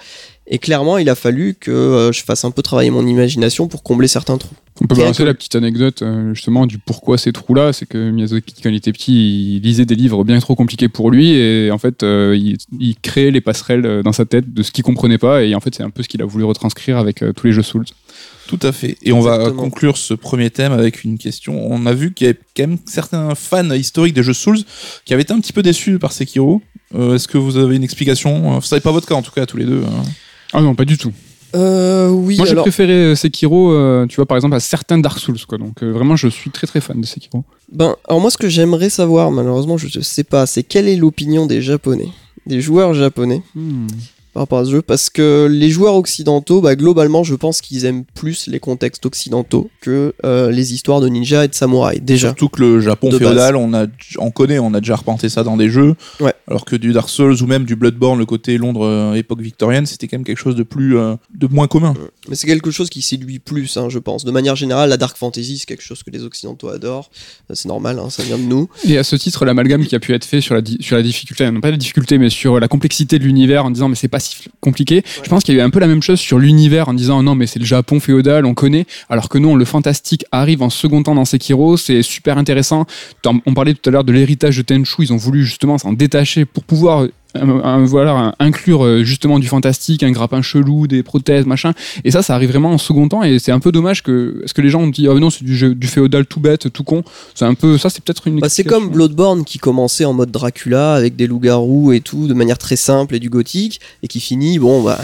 Et clairement, il a fallu que euh, je fasse un peu travailler mon imagination pour combler certains trous. On peut balancer que- la petite anecdote euh, justement du pourquoi ces trous-là. C'est que Miyazaki, quand il était petit, il lisait des livres bien trop compliqués pour lui et en fait, euh, il, il créait les passerelles dans sa tête de ce qu'il comprenait pas et en fait, c'est un peu ce qu'il a voulu retranscrire avec tous les jeux Souls. Tout à fait. Et on va conclure ce premier thème avec une question. On a vu qu'il y avait quand même certains fans historiques des jeux Souls qui avaient été un petit peu déçus par Sekiro. Euh, Est-ce que vous avez une explication? Ce n'est pas votre cas en tout cas tous les deux. hein. Ah non, pas du tout. Euh, oui, Moi, j'ai alors, préféré euh, Sekiro, euh, tu vois, par exemple, à certains Dark Souls, quoi. Donc, euh, vraiment, je suis très très fan de Sekiro. ben, alors moi, ce que j'aimerais savoir, malheureusement, je ne sais pas, c'est quelle est l'opinion des Japonais, des joueurs japonais par rapport à ce jeu parce que les joueurs occidentaux, bah, globalement, je pense qu'ils aiment plus les contextes occidentaux que euh, les histoires de ninja et de samouraï. Déjà. Surtout que le Japon féodal, on, a, on connaît, on a déjà repenté ça dans des jeux. Ouais. Alors que du Dark Souls ou même du Bloodborne, le côté Londres euh, époque victorienne, c'était quand même quelque chose de plus, euh, de moins commun. Mais c'est quelque chose qui séduit plus, hein, je pense. De manière générale, la dark fantasy, c'est quelque chose que les occidentaux adorent. C'est normal, hein, ça vient de nous. Et à ce titre, l'amalgame qui a pu être fait sur la, di- sur la difficulté, non pas la difficulté, mais sur la complexité de l'univers en disant mais c'est pas si compliqué. Je pense qu'il y a eu un peu la même chose sur l'univers en disant non mais c'est le Japon féodal, on connaît, alors que non, le fantastique arrive en second temps dans Sekiro, c'est super intéressant. On parlait tout à l'heure de l'héritage de Tenchu, ils ont voulu justement s'en détacher pour pouvoir euh, un- voilà, inclure euh, justement du fantastique, un grappin chelou, des prothèses, machin. Et ça, ça arrive vraiment en second temps. Et c'est un peu dommage que, est-ce que les gens ont dit, oh non, c'est du, jeu- du féodal tout bête, tout con. C'est un peu, ça, c'est peut-être une. Bah, c'est comme Bloodborne qui commençait en mode Dracula avec des loups-garous et tout, de manière très simple et du gothique, et qui finit, bon, bah,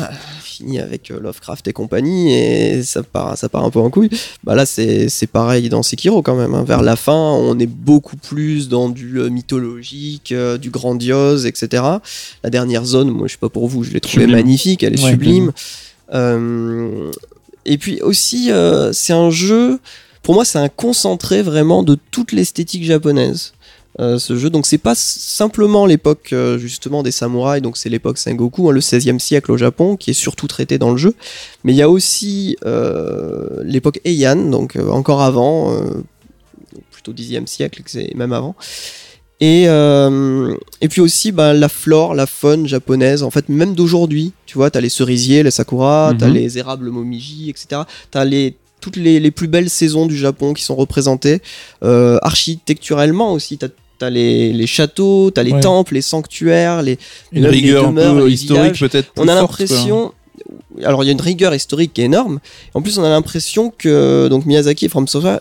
avec euh, Lovecraft et compagnie, et ça part, ça part un peu en couille. Bah là, c'est pareil dans Sekiro quand même. hein. Vers la fin, on est beaucoup plus dans du euh, mythologique, euh, du grandiose, etc. La dernière zone, moi, je sais pas pour vous, je l'ai trouvée magnifique, elle est Ouais, sublime. Euh, et puis aussi, euh, c'est un jeu, pour moi, c'est un concentré vraiment de toute l'esthétique japonaise. Euh, ce jeu, donc c'est pas simplement l'époque euh, justement des samouraïs, donc c'est l'époque Sengoku, hein, le 16e siècle au Japon, qui est surtout traité dans le jeu, mais il y a aussi euh, l'époque Heian, donc encore avant, plutôt 10e siècle, même avant. Et, et puis aussi bah, la flore, la faune japonaise, en fait, même d'aujourd'hui. Tu vois, t'as les cerisiers, les sakura, Mhm. t'as les érables momiji, etc. T'as les, toutes les, les plus belles saisons du Japon qui sont représentées. Euh, architecturellement aussi, t'as as les, les châteaux, t'as les Ouais. temples, les sanctuaires, les, Une les rigueur un peu les historique peut-être. On a l'impression. Alors, il y a une rigueur historique qui est énorme. En plus, on a l'impression que donc Miyazaki et From Software,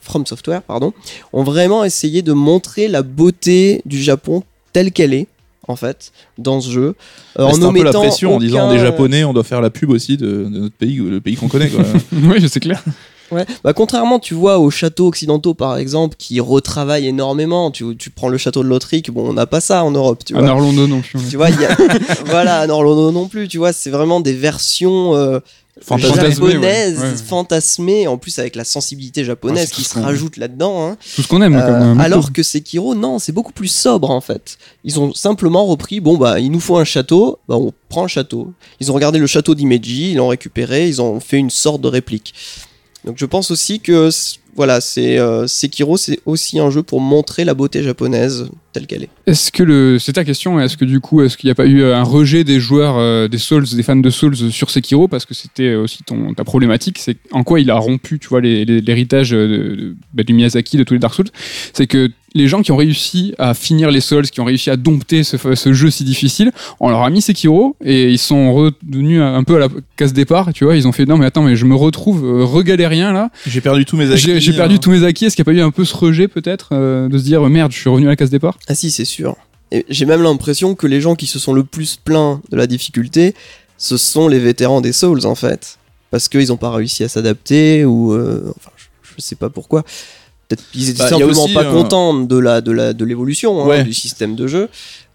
From Software pardon, ont vraiment essayé de montrer la beauté du Japon telle qu'elle est, en fait, dans ce jeu. Euh, C'est un peu la pression en disant on aucun- est japonais, on doit faire la pub aussi de, de notre pays, le pays qu'on connaît. Quoi. oui, je sais clair. Ouais. Bah, contrairement, tu vois, aux châteaux occidentaux, par exemple, qui retravaillent énormément. Tu, tu prends le château de Lothric, bon, on n'a pas ça en Europe, tu À vois. Orlando non plus. Tu vois, il y a... voilà, à non plus, tu vois, c'est vraiment des versions euh, ouais. Ouais. fantasmées, en plus avec la sensibilité japonaise Ouais, c'est qui se rajoute là-dedans. hein. Tout ce qu'on aime. Euh, comme, euh, alors que Sekiro, non, c'est beaucoup plus sobre en fait. Ils ont simplement repris, bon bah il nous faut un château, bah on prend le château. Ils ont regardé le château d'Imeji, ils l'ont récupéré, ils ont fait une sorte de réplique. Donc je pense aussi que voilà, c'est euh, Sekiro, c'est aussi un jeu pour montrer la beauté japonaise telle qu'elle est. Est-ce que le, c'est ta question, est-ce que du coup, est-ce qu'il n'y a pas eu un rejet des joueurs, euh, des Souls, des fans de Souls sur Sekiro? Parce que c'était aussi ton, ta problématique, c'est en quoi il a rompu, tu vois, l'héritage de, de- bah, du Miyazaki, de tous les Dark Souls, c'est que les gens qui ont réussi à finir les Souls, qui ont réussi à dompter ce, ce jeu si difficile, on leur a mis Sekiro et ils sont revenus un peu à la case départ, tu vois, ils ont fait non mais attends mais je me retrouve euh, regalérien là, J'ai perdu tous mes acquis. J'ai perdu tous mes acquis. Est-ce qu'il n'y a pas eu un peu ce rejet peut-être euh, de se dire merde, je suis revenu à la case départ? Ah si, c'est sûr. Et j'ai même l'impression que les gens qui se sont le plus plaints de la difficulté, ce sont les vétérans des Souls en fait. Parce qu'ils n'ont pas réussi à s'adapter ou... euh, enfin, je, je sais pas pourquoi. Peut-être qu'ils étaient Bah, simplement aussi, pas euh, contents de la de la de l'évolution hein, du système de jeu.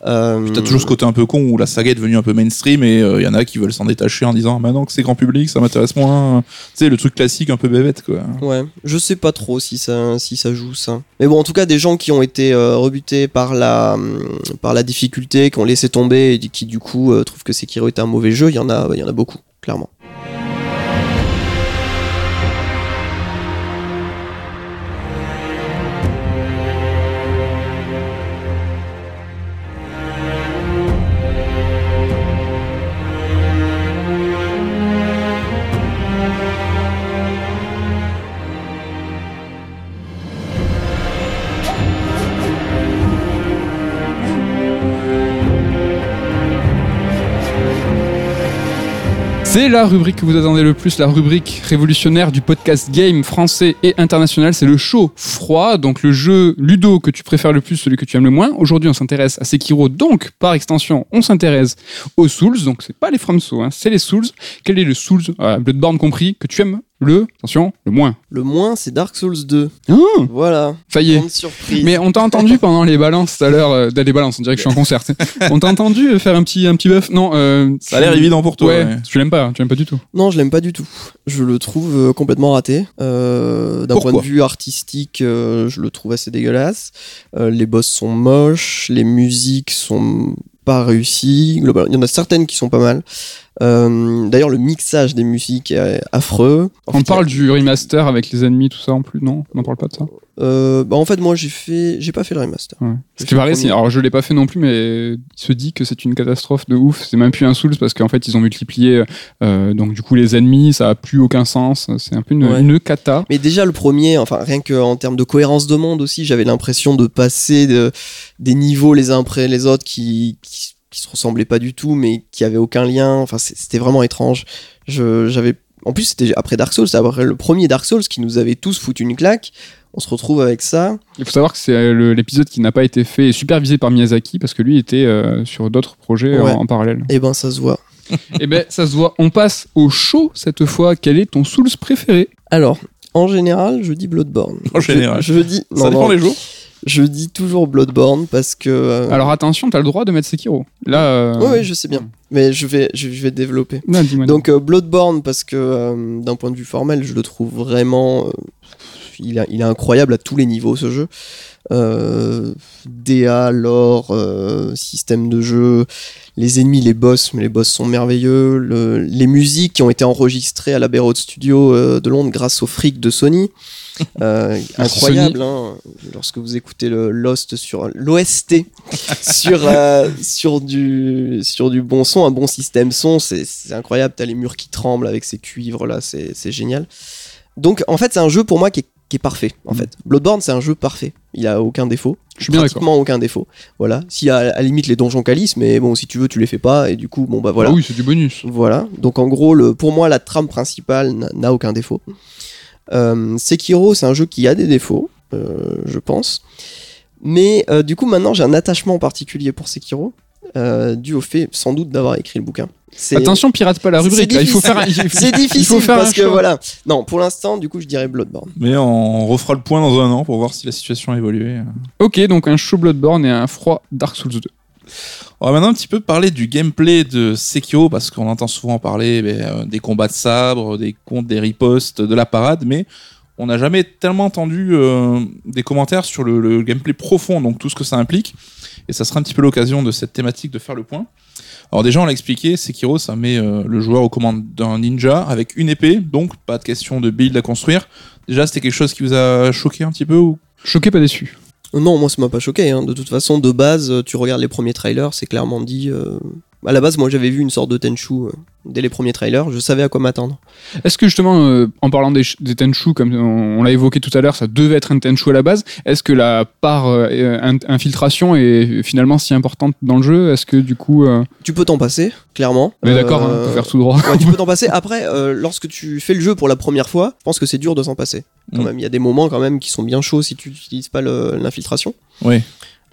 Euh, T'as toujours ce côté un peu con où la saga est devenue un peu mainstream et il y en a qui veulent s'en détacher en disant maintenant que c'est grand public, ça m'intéresse moins. Tu sais, le truc classique un peu bébête quoi. Ouais, je sais pas trop si ça, si ça joue ça. Mais bon, en tout cas, des gens qui ont été euh, rebutés par la, hum, par la difficulté, qui ont laissé tomber et qui du coup euh, trouvent que Sekiro est un mauvais jeu, il y en a, il y en a beaucoup, clairement. C'est la rubrique que vous attendez le plus, la rubrique révolutionnaire du podcast game français et international. C'est le chaud froid, donc le jeu ludo que tu préfères le plus, celui que tu aimes le moins. Aujourd'hui, on s'intéresse à Sekiro, donc par extension, on s'intéresse aux Souls. Donc c'est pas les FromSo, hein, c'est les Souls. Quel est le Souls, euh, Bloodborne compris, que tu aimes le, attention, le moins Le moins, c'est Dark Souls 2. Oh Voilà, Ça y est. grande surprise. Mais on t'a entendu pendant les balances tout à l'heure, euh, les balances, on dirait que je suis en concert. on t'a entendu faire un petit, un petit bœuf? Non, euh, Ça a l'air évident pour toi. Ouais, ouais. tu l'aimes pas, tu l'aimes pas du tout. Non, je l'aime pas du tout. Je le trouve euh, complètement raté. Euh, D'un point de vue artistique, euh, je le trouve assez dégueulasse. Euh, les boss sont moches, les musiques sont pas réussies. Globalement, il y en a certaines qui sont pas mal. Euh, D'ailleurs, le mixage des musiques est affreux. En On fait, parle du remaster avec les ennemis, tout ça en plus, non? On n'en parle pas de ça? Euh, bah, en fait, moi, j'ai fait, j'ai pas fait le remaster. Ouais. Ce qui paraît, alors je l'ai pas fait non plus, mais il se dit que c'est une catastrophe de ouf. C'est même plus un Souls parce qu'en fait ils ont multiplié, euh, donc du coup les ennemis, ça a plus aucun sens. C'est un peu une, Ouais. une cata. Mais déjà le premier, enfin rien qu'en termes de cohérence de monde aussi, j'avais l'impression de passer de- des niveaux les uns après les autres qui, qui, qui se ressemblaient pas du tout, mais qui avaient aucun lien. Enfin c'était vraiment étrange. Je, j'avais, en plus c'était après Dark Souls, c'est après le premier Dark Souls qui nous avait tous foutu une claque. On se retrouve avec ça. Il faut savoir que c'est euh, le- l'épisode qui n'a pas été fait et supervisé par Miyazaki parce que lui était euh, sur d'autres projets Ouais. en, en parallèle. Et ben ça se voit. et ben ça se voit. On passe au show cette fois. Quel est ton Souls préféré? Alors. En général, je dis Bloodborne. En général. Je, je dis Ça dépend non, les jours. Je dis toujours Bloodborne parce que euh, Alors attention, t'as le droit de mettre Sekiro. Là. euh, oui, oui, je sais bien, mais je vais je, je vais développer. Non. Donc euh, Bloodborne parce que d'un point de vue formel, je le trouve vraiment, il, a- il est incroyable à tous les niveaux ce jeu. DA, lore, système de jeu, les ennemis, les boss, mais les boss sont merveilleux. Le- les musiques qui ont été enregistrées à l'Abbey Road Studio de Londres grâce au fric de Sony. Euh, incroyable, hein, lorsque vous écoutez le Lost sur l'OST sur euh, sur du sur du bon son, un bon système son, c'est incroyable. T'as les murs qui tremblent avec ces cuivres là, c'est génial. Donc en fait, c'est un jeu pour moi qui est, qui est parfait. En Mm. fait, Bloodborne, c'est un jeu parfait. Il a aucun défaut. Je suis pratiquement aucun défaut. Voilà. S'il y a à la limite les donjons calices, mais bon, si tu veux, tu les fais pas et du coup, bon bah voilà. Ah oui, c'est du bonus. Voilà. Donc en gros, le, pour moi, la trame principale n'a aucun défaut. Euh, Sekiro, c'est un jeu qui a des défauts, euh, je pense. Mais euh, du coup, maintenant, j'ai un attachement particulier pour Sekiro, euh, dû au fait, sans doute, d'avoir écrit le bouquin. Attention, pirate pas la rubrique. là. Il faut difficile. faire. un- il faut- C'est difficile il faut faire parce un que choix. voilà. Non, pour l'instant, du coup, je dirais Bloodborne. Mais on refera le point dans un an pour voir si la situation a évolué. Ok, donc un chaud Bloodborne et un froid Dark Souls 2. On va maintenant un petit peu parler du gameplay de Sekiro parce qu'on entend souvent parler ben, euh, des combats de sabre, des comptes, des ripostes, de la parade, mais on n'a jamais tellement entendu euh, des commentaires sur le, le gameplay profond, donc tout ce que ça implique. Et ça sera un petit peu l'occasion de cette thématique de faire le point. Alors déjà, on l'a expliqué, Sekiro, ça met euh, le joueur aux commandes d'un ninja avec une épée, donc pas de question de build à construire. Déjà, c'était quelque chose qui vous a choqué un petit peu ou Choqué, pas déçu. Non, moi, ça m'a pas choqué. hein. De toute façon, de base, euh, tu regardes les premiers trailers, c'est clairement dit. euh, à la base, moi j'avais vu une sorte de Tenchu euh, dès les premiers trailers, je savais à quoi m'attendre. Est-ce que justement, euh, en parlant des, ch- des Tenchu, comme on, on l'a évoqué tout à l'heure, ça devait être un Tenchu à la base. Est-ce que la part euh, in- infiltration est finalement si importante dans le jeu? Est-ce que du coup, euh, Tu peux t'en passer, clairement. est d'accord, hein, on peut faire tout droit. Ouais, tu peux t'en passer. Après, euh, lorsque tu fais le jeu pour la première fois, je pense que c'est dur de s'en passer. Quand Mm. même, il y a des moments quand même qui sont bien chauds si tu n'utilises pas l'infiltration. Oui.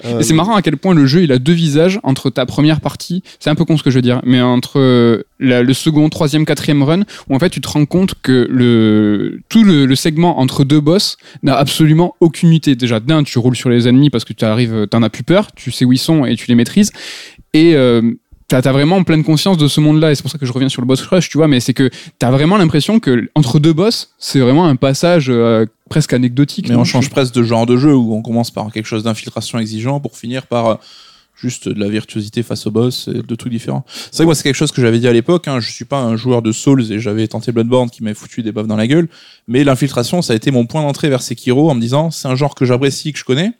Euh, Et c'est marrant à quel point le jeu il a deux visages entre ta première partie, c'est un peu con ce que je veux dire, mais entre euh, la- le second, troisième, quatrième run, où en fait tu te rends compte que le tout le, le segment entre deux boss n'a absolument aucune unité. Déjà d'un, tu roules sur les ennemis parce que tu arrives, t'en as plus peur, tu sais où ils sont et tu les maîtrises, et euh, T'as as vraiment pleine conscience de ce monde-là, et c'est pour ça que je reviens sur le boss rush, tu vois, mais c'est que t'as vraiment l'impression que entre deux boss, c'est vraiment un passage euh, presque anecdotique. Mais on change presque de genre de jeu où on commence par quelque chose d'infiltration exigeant pour finir par euh, juste de la virtuosité face au boss et deux trucs différents. C'est vrai que moi c'est quelque chose que j'avais dit à l'époque, hein, je suis pas un joueur de Souls et j'avais tenté Bloodborne qui m'avait foutu des baffes dans la gueule, mais l'infiltration ça a été mon point d'entrée vers Sekiro en me disant c'est un genre que j'apprécie, que je connais.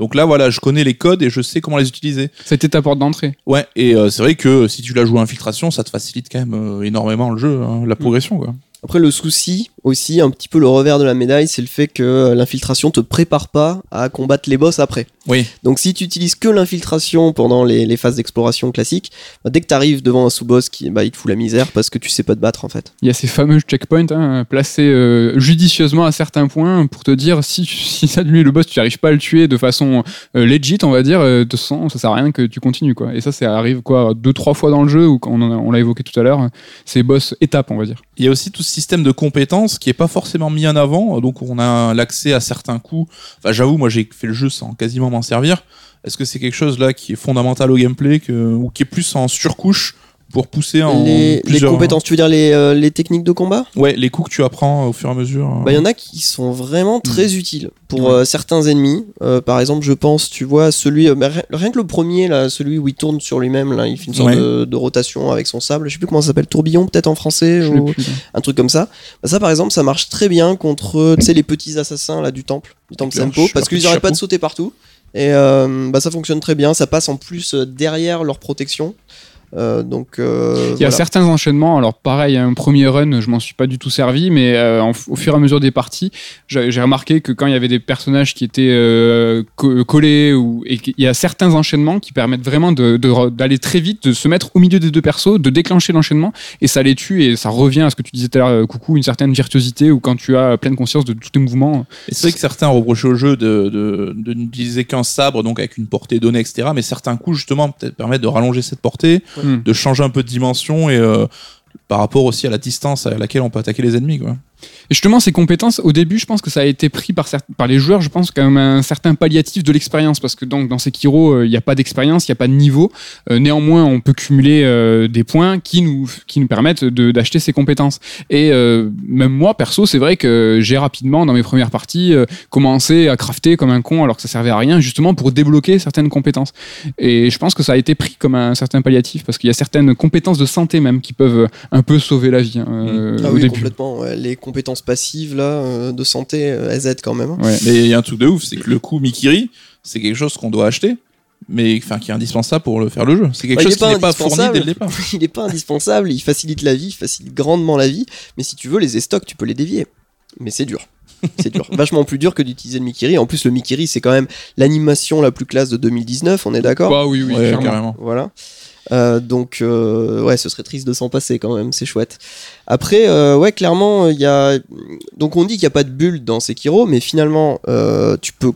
Donc là voilà, je connais les codes et je sais comment les utiliser. Été ta porte d'entrée. Ouais, et euh, c'est vrai que si tu la joues à infiltration, ça te facilite quand même euh, énormément le jeu, hein, la progression quoi. Après, le souci aussi, un petit peu le revers de la médaille, c'est le fait que l'infiltration te prépare pas à combattre les boss après. Oui. Donc, si tu utilises que l'infiltration pendant les, les phases d'exploration classiques, bah, dès que tu arrives devant un sous-boss, qui, bah, il te fout la misère parce que tu sais pas te battre en fait. Il y a ces fameux checkpoints hein, placés euh, judicieusement à certains points pour te dire si, si ça lui le boss, tu n'arrives pas à le tuer de façon euh, legit, on va dire, euh, de toute façon, ça sert à rien que tu continues quoi. Et ça, ça arrive quoi deux trois fois dans le jeu ou quand on, on l'a évoqué tout à l'heure, c'est boss étape, on va dire. Il y a aussi tout ce système de compétences qui est pas forcément mis en avant, donc on a l'accès à certains coups. Enfin, j'avoue, moi j'ai fait le jeu sans quasiment m'en servir. Est-ce que c'est quelque chose là qui est fondamental au gameplay ou qui est plus en surcouche pour pousser en Les, les plusieurs... compétences, tu veux dire les, euh, les techniques de combat? Ouais, les coups que tu apprends au fur et à mesure. euh. Bah, il y en a qui sont vraiment très utiles pour Ouais. euh, certains ennemis. Euh, par exemple, je pense, tu vois, celui, bah, ri- rien que le premier, là, celui où il tourne sur lui-même, là, il fait une sorte Ouais. de, de rotation avec son sable. Je sais plus comment ça s'appelle, tourbillon peut-être en français, Je ou plus, là. un truc comme ça. Bah, ça, par exemple, ça marche très bien contre, tu sais, les petits assassins là du temple, du temple ch- parce qu'ils petit arrêtent pas de sauter partout. Et euh, bah, ça fonctionne très bien. Ça passe en plus derrière leur protection. Euh, donc, euh, Il y a voilà. certains enchaînements, alors pareil, un premier run, je m'en suis pas du tout servi, mais euh, en- au fur et à mesure des parties, j'ai remarqué que quand il y avait des personnages qui étaient euh, co- collés, ou, et qu'il y a certains enchaînements qui permettent vraiment de- de re- d'aller très vite, de se mettre au milieu des deux persos, de déclencher l'enchaînement, et ça les tue, et ça revient à ce que tu disais tout à l'heure, Coucou, une certaine virtuosité, ou quand tu as pleine conscience de tous tes mouvements. C'est vrai que certains reprochaient au jeu de, de, de n'utiliser qu'un sabre, donc avec une portée donnée, etc. Mais certains coups, justement, peut-être permettent de rallonger cette portée, Hmm. de changer un peu de dimension et euh, par rapport aussi à la distance à laquelle on peut attaquer les ennemis. Quoi. Et justement, ces compétences, au début, je pense que ça a été pris par, les joueurs, je pense, comme un certain palliatif de l'expérience. Parce que donc, dans Sekiro, euh, il n'y a pas d'expérience, il n'y a pas de niveau. Euh, néanmoins, on peut cumuler euh, des points qui nous, qui nous permettent d'acheter ces compétences. Et même moi, perso, c'est vrai que j'ai rapidement, dans mes premières parties, commencé à crafter comme un con alors que ça servait à rien, justement pour débloquer certaines compétences. Et je pense que ça a été pris comme un certain palliatif parce qu'il y a certaines compétences de santé même qui peuvent un peu sauver la vie hein, euh, Ah au oui, début. complètement. ouais. Les compétences passives là euh, de santé, euh, elles aident quand même. hein. Ouais. Mais il y a un truc de ouf, c'est que le coup Mikiri, c'est quelque chose qu'on doit acheter, mais enfin qui est indispensable pour le faire le jeu. C'est quelque Bah, il chose qui n'est pas fourni indispensable. dès le départ. il n'est pas indispensable, il facilite la vie, il facilite grandement la vie, mais si tu veux les stocks, tu peux les dévier. Mais c'est dur. C'est dur. Vachement plus dur que d'utiliser le Mikiri. En plus, le Mikiri, c'est quand même l'animation la plus classe de 2019, on est d'accord? Bah oui, oui, Ouais, carrément. Voilà. Euh, donc euh, ouais, ce serait triste de s'en passer quand même, c'est chouette. Après, euh, ouais, clairement, il y a. Donc on dit qu'il n'y a pas de bulle dans Sekiro, mais finalement, euh, tu peux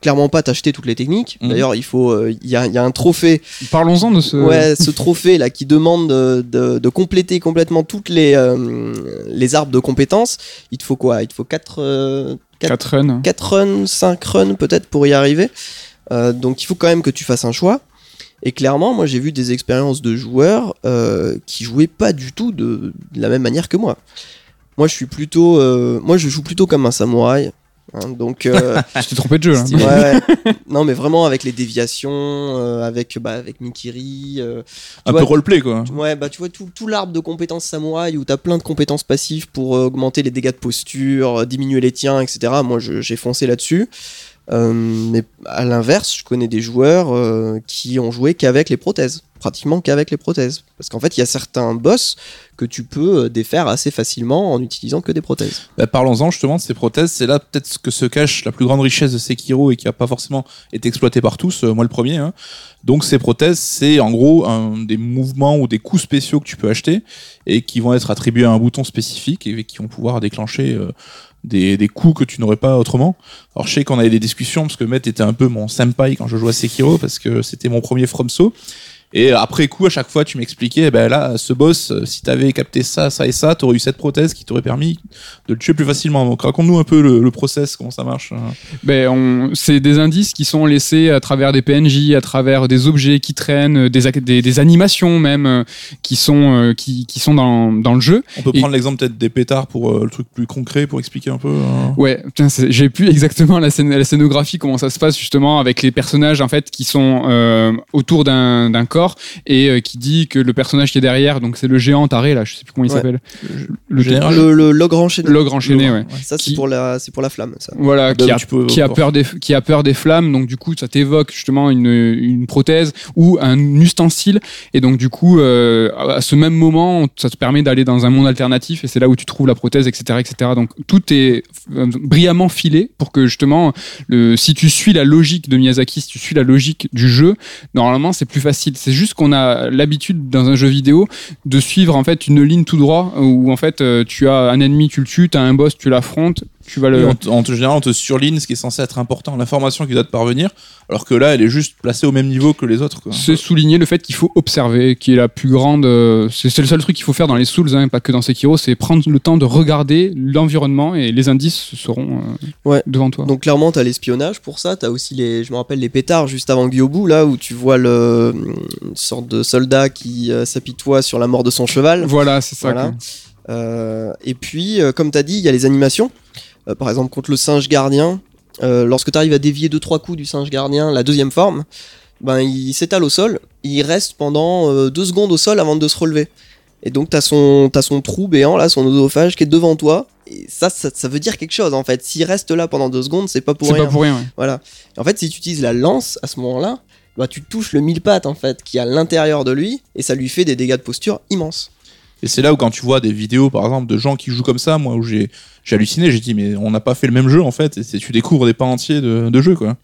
clairement pas t'acheter toutes les techniques. Mhm. D'ailleurs, il faut, euh, il y, a, il y a un trophée Parlons-en de ce. Ouais, ce trophée là qui demande de, de- de compléter complètement toutes les, euh, les arbres de compétences. Il te faut quoi? Il te faut 4 4 runs. 4 runs, 5 runs peut-être pour y arriver. Euh, donc il faut quand même que tu fasses un choix. Et clairement, moi j'ai vu des expériences de joueurs euh, qui jouaient pas du tout de, de la même manière que moi. Moi je suis plutôt, euh, moi je joue plutôt comme un samouraï. hein, donc euh, Je t'ai trompé de jeu. Ouais, ouais. non mais vraiment avec les déviations, euh, avec bah, avec Mikiri. euh, Un vois, peu roleplay quoi. Ouais, bah tu vois tout, tout l'arbre de compétences samouraï où t'as plein de compétences passives pour augmenter les dégâts de posture, diminuer les tiens, etc. Moi j'ai foncé là-dessus. Euh, mais à l'inverse, je connais des joueurs euh, qui ont joué qu'avec les prothèses. pratiquement qu'avec les prothèses. Parce qu'en fait, il y a certains boss que tu peux euh, défaire assez facilement en utilisant que des prothèses. Bah, Parlons-en justement de ces prothèses. C'est là peut-être ce que se cache la plus grande richesse de Sekiro et qui a pas forcément été exploité par tous, moi le premier. hein. Donc ces prothèses, c'est en gros des mouvements ou des coups spéciaux que tu peux acheter et qui vont être attribués à un bouton spécifique et qui vont pouvoir déclencher des, des coups que tu n'aurais pas autrement. Alors je sais qu'on avait des discussions parce que Matt était un peu mon senpai quand je jouais à Sekiro parce que c'était mon premier FromSo. Et après coup, à chaque fois, tu m'expliquais, ben là, ce boss, euh, si t'avais capté ça, ça et ça, t'aurais eu cette prothèse qui t'aurait permis de le tuer plus facilement. Donc raconte-nous un peu le, le process, comment ça marche. hein. Ben, on- c'est des indices qui sont laissés à travers des PNJ, à travers des objets qui traînent, des, ac- des, des animations même euh, qui sont, euh, qui, qui sont dans, dans le jeu. On peut Et- prendre l'exemple peut-être des pétards pour euh, le truc plus concret pour expliquer un peu. hein. Ouais, j'ai plus exactement la, scénographie, comment ça se passe justement avec les personnages en fait qui sont euh, autour d'un d'un corps et euh, qui dit que le personnage qui est derrière, donc c'est le géant taré là, je sais plus comment il Ouais. s'appelle. Le général. Le, le logre enchaîné. L'ogre enchaîné, ouais. Ça, c'est pour, la, c'est pour la flamme, ça. Voilà, Bah qui, a, qui, a peur des, qui a peur des flammes, donc du coup ça t'évoque justement une, une prothèse ou un ustensile, et donc du coup euh, à ce même moment ça te permet d'aller dans un monde alternatif, et c'est là où tu trouves la prothèse, etc. etc. Donc tout est euh, brillamment filé pour que justement, le, si tu suis la logique de Miyazaki, si tu suis la logique du jeu, normalement c'est plus facile. C'est juste qu'on a l'habitude dans un jeu vidéo de suivre en fait une ligne tout droit, où en fait euh, tu as un ennemi, tu le tues, tu as un boss, tu l'affrontes, tu vas le... En général, on te surligne ce qui est censé être important, l'information qui doit te parvenir, alors que là, elle est juste placée au même niveau que les autres. C'est souligner le fait qu'il faut observer, qui est la plus grande. euh, c'est le seul truc qu'il faut faire dans les Souls, hein, pas que dans Sekiro, c'est prendre le temps de regarder l'environnement et les indices seront euh, Ouais. devant toi. Donc clairement, t'as l'espionnage pour ça. T'as aussi les, je me rappelle les pétards juste avant Gyobu, là où tu vois le, une sorte de soldat qui euh, s'apitoie sur la mort de son cheval. voilà, c'est ça. Voilà. Euh, et puis, euh, comme t'as dit, il y a les animations. Euh, par exemple, contre le singe gardien, euh, lorsque t'arrives à dévier deux trois coups du singe gardien, la deuxième forme, ben il s'étale au sol. Il reste pendant euh, deux secondes au sol avant de se relever. Et donc t'as son, t'as son trou béant là, son oesophage qui est devant toi. Et ça, ça, ça veut dire quelque chose en fait. S'il reste là pendant deux secondes, c'est pas pour C'est rien. pas pour rien. ouais. Voilà. En fait, si tu utilises la lance à ce moment-là, bah, tu touches le mille pattes en fait qui est à l'intérieur de lui et ça lui fait des dégâts de posture immenses. Et c'est là où quand tu vois des vidéos, par exemple, de gens qui jouent comme ça, moi, où j'ai j'ai halluciné, j'ai dit, mais on n'a pas fait le même jeu, en fait, et tu découvres des pas entiers de, de jeu, quoi.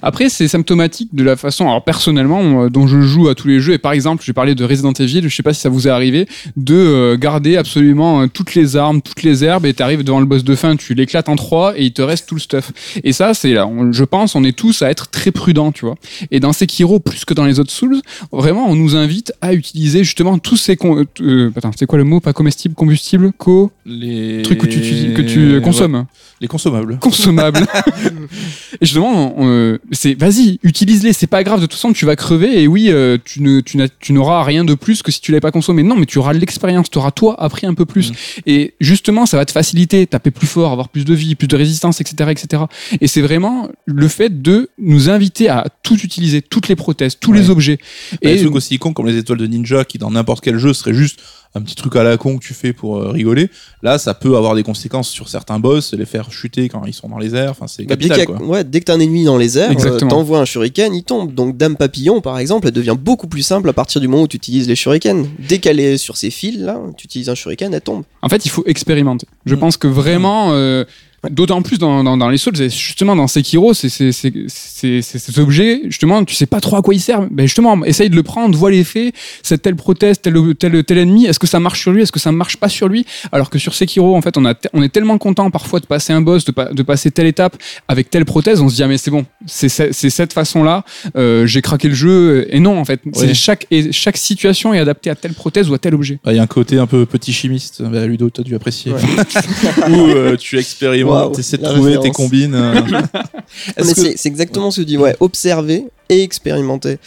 Après, c'est symptomatique de la façon, alors personnellement, moi, dont je joue à tous les jeux, et par exemple, j'ai parlé de Resident Evil, je sais pas si ça vous est arrivé, de euh, garder absolument euh, toutes les armes, toutes les herbes, et t'arrives devant le boss de fin, tu l'éclates en trois, et il te reste tout le stuff. Et ça, c'est là, on- je pense, on est tous à être très prudents, tu vois. Et dans Sekiro, plus que dans les autres Souls, vraiment, on nous invite à utiliser justement tous ces... con- euh, attends, c'est quoi le mot? Pas comestible, combustible Co? Les Trucs que tu, que tu Ouais, consommes les consommables. consommables. et justement, euh, c'est vas-y, utilise-les, c'est pas grave, de toute façon tu vas crever et oui, euh, tu ne tu n'auras rien de plus que si tu l'avais pas consommé. Non, mais tu auras l'expérience, tu auras toi appris un peu plus. Mm. Et justement, ça va te faciliter, taper plus fort, avoir plus de vie, plus de résistance, etc., etc. Et c'est vraiment le fait de nous inviter à tout utiliser, toutes les prothèses, tous Ouais. les objets. Et des Et trucs aussi cons comme les étoiles de ninja, qui dans n'importe quel jeu serait juste un petit truc à la con que tu fais pour euh, rigoler. Là, ça peut avoir des conséquences sur certains boss, les faire chuter quand ils sont dans les airs. Enfin, c'est Bah, dès capital, qu'il y a- quoi. ouais, dès que t'as un ennemi dans les airs, euh, t'envoies un shuriken, il tombe. Donc Dame Papillon, par exemple, elle devient beaucoup plus simple à partir du moment où tu utilises les shurikens. Dès qu'elle est sur ses fils, là, tu utilises un shuriken, elle tombe. En fait, il faut expérimenter. Je Mm. pense que vraiment, euh, d'autant plus dans, dans, dans les Souls, et justement dans Sekiro, c'est c'est- c'est- c'est- c'est cet objet, justement, tu sais pas trop à quoi il sert. Ben justement, essaye de le prendre, vois l'effet, cette telle prothèse, tel, tel, tel ennemi, est-ce que ça marche sur lui, est-ce que ça marche pas sur lui? Alors que sur Sekiro, en fait, on, a te- on est tellement content parfois de passer un boss, de, pa- de passer telle étape avec telle prothèse, on se dit, ah mais c'est bon, c'est c'est- c'est cette façon-là, euh, j'ai craqué le jeu. Et non, en fait, c'est Ouais. chaque, et chaque situation est adaptée à telle prothèse ou à tel objet. Bah, Il y a un côté un peu petit chimiste. Bah, Ludo, t'as dû apprécier. Ouais. Où euh, tu expérimentes, Waouh, t'essaies de trouver tes combines. euh. Que- c'est exactement ce que tu dis, ouais, observer et expérimenter.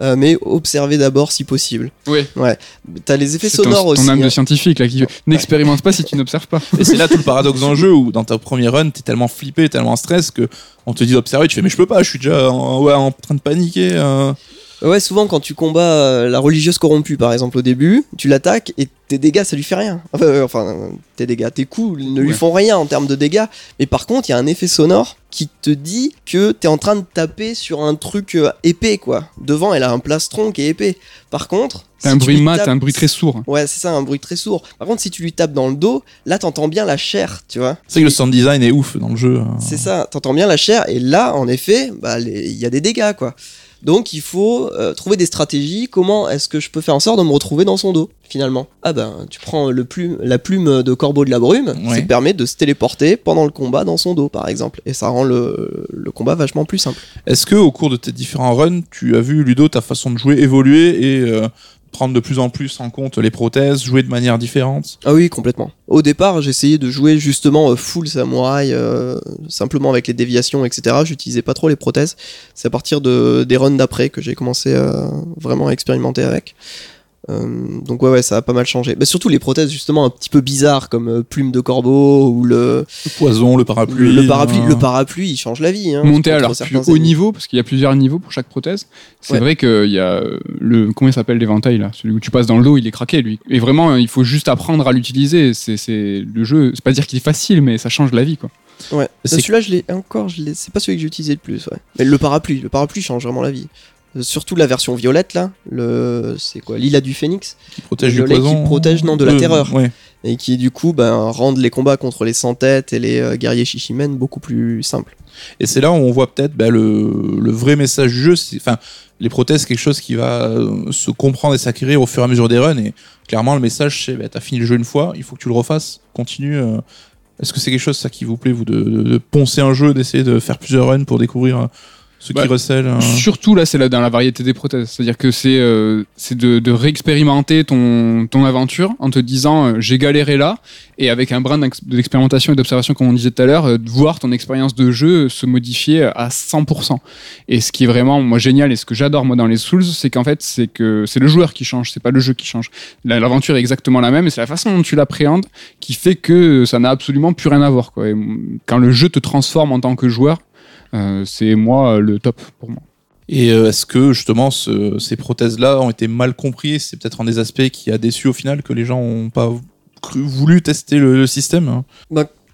Euh, mais observer d'abord si possible. Oui. Ouais. T'as les effets ton- sonores ton, aussi. âme de hein. scientifique là qui n'expérimente pas si tu n'observes pas. Et c'est là tout le paradoxe le jeu où dans ta première run, t'es tellement flippé, tellement en stress que on te dit d'observer, tu fais mais je peux pas, je suis déjà en, ouais, en train de paniquer. euh. Ouais, souvent quand tu combats euh, la religieuse corrompue, par exemple, au début, tu l'attaques et tes dégâts, ça lui fait rien. Enfin, euh, enfin, tes dégâts, tes coups ne lui Ouais. font rien en termes de dégâts. Mais par contre, il y a un effet sonore qui te dit que t'es en train de taper sur un truc euh, épais, quoi. Devant, elle a un plastron qui est épais. Par contre, T'as si un bruit mat, tapes- un bruit très sourd. Ouais, c'est ça, un bruit très sourd. Par contre, si tu lui tapes dans le dos, là, t'entends bien la chair, tu vois. C'est que le sound design est ouf dans le jeu. hein. C'est ça, t'entends bien la chair, et là, en effet, bah, les- il y a des dégâts, quoi. Donc, il faut euh, trouver des stratégies. Comment est-ce que je peux faire en sorte de me retrouver dans son dos, finalement? Ah ben, tu prends le plume, la plume de corbeau de la brume, Ouais. ça te permet de se téléporter pendant le combat dans son dos, par exemple. Et ça rend le, le combat vachement plus simple. Est-ce que au cours de tes différents runs, tu as vu Ludo ta façon de jouer évoluer et euh, prendre de plus en plus en compte les prothèses, jouer de manière différente Ah oui, complètement. Au départ, j'essayais de jouer justement euh, full samouraï, euh, simplement avec les déviations, etc. J'utilisais pas trop les prothèses. C'est à partir de, des runs d'après que j'ai commencé euh, vraiment à expérimenter avec. Euh, donc ouais, ouais, ça a pas mal changé. Mais surtout les prothèses justement un petit peu bizarres comme euh, plume de corbeau ou le, Le poison, le parapluie. le, le parapluie. hein. Le parapluie, il change la vie. Hein, Monter alors plus haut niveau, parce qu'il y a plusieurs niveaux pour chaque prothèse. C'est Ouais. vrai qu'il y a le. Comment il s'appelle l'éventail là Celui où tu passes dans le dos, il est craqué lui. Et vraiment, il faut juste apprendre à l'utiliser. C'est c'est- le jeu. C'est pas dire qu'il est facile, mais ça change la vie quoi. Ouais. C'est- Celui-là, je l'ai encore. Je l'ai- c'est pas celui que j'ai utilisé le plus. Ouais. Mais le parapluie, le parapluie change vraiment la vie. Euh, Surtout la version violette là, le c'est quoi Lila du phénix qui protège le du violet qui poison. protège, non, de la Euh, terreur. Ouais. et qui du coup ben, rendent les combats contre les sans-têtes et les euh, guerriers Shishimen beaucoup plus simples. Et c'est là où on voit peut-être bah, le, le vrai message du jeu. c'est- Enfin, les prothèses, c'est quelque chose qui va euh, se comprendre et s'acquérir au fur et à mesure des runs. Et clairement, le message, c'est bah, t'as fini le jeu une fois, il faut que tu le refasses. Continue. euh. Est-ce que c'est quelque chose ça qui vous plaît, vous, de, de- de poncer un jeu, d'essayer de faire plusieurs runs pour découvrir euh, ce Bah, qui recèle euh, Surtout là, c'est là dans la variété des prothèses. C'est-à-dire que c'est euh, c'est de, de réexpérimenter ton, ton aventure en te disant euh, j'ai galéré là et avec un brin d'ex- d'expérimentation et d'observation comme on disait tout à l'heure, euh, de voir ton expérience de jeu se modifier à 100%. Et ce qui est vraiment moi génial et ce que j'adore moi dans les Souls, c'est qu'en fait c'est que c'est le joueur qui change, c'est pas le jeu qui change. La- L'aventure est exactement la même et c'est la façon dont tu l'appréhendes qui fait que ça n'a absolument plus rien à voir. Quoi. Et, mm, quand le jeu te transforme en tant que joueur, c'est moi le top pour moi. Et euh, est-ce que justement ce- ces prothèses-là ont été mal comprises C'est peut-être un des aspects qui a déçu au final que les gens ont pas cru, voulu tester le, le système. hein.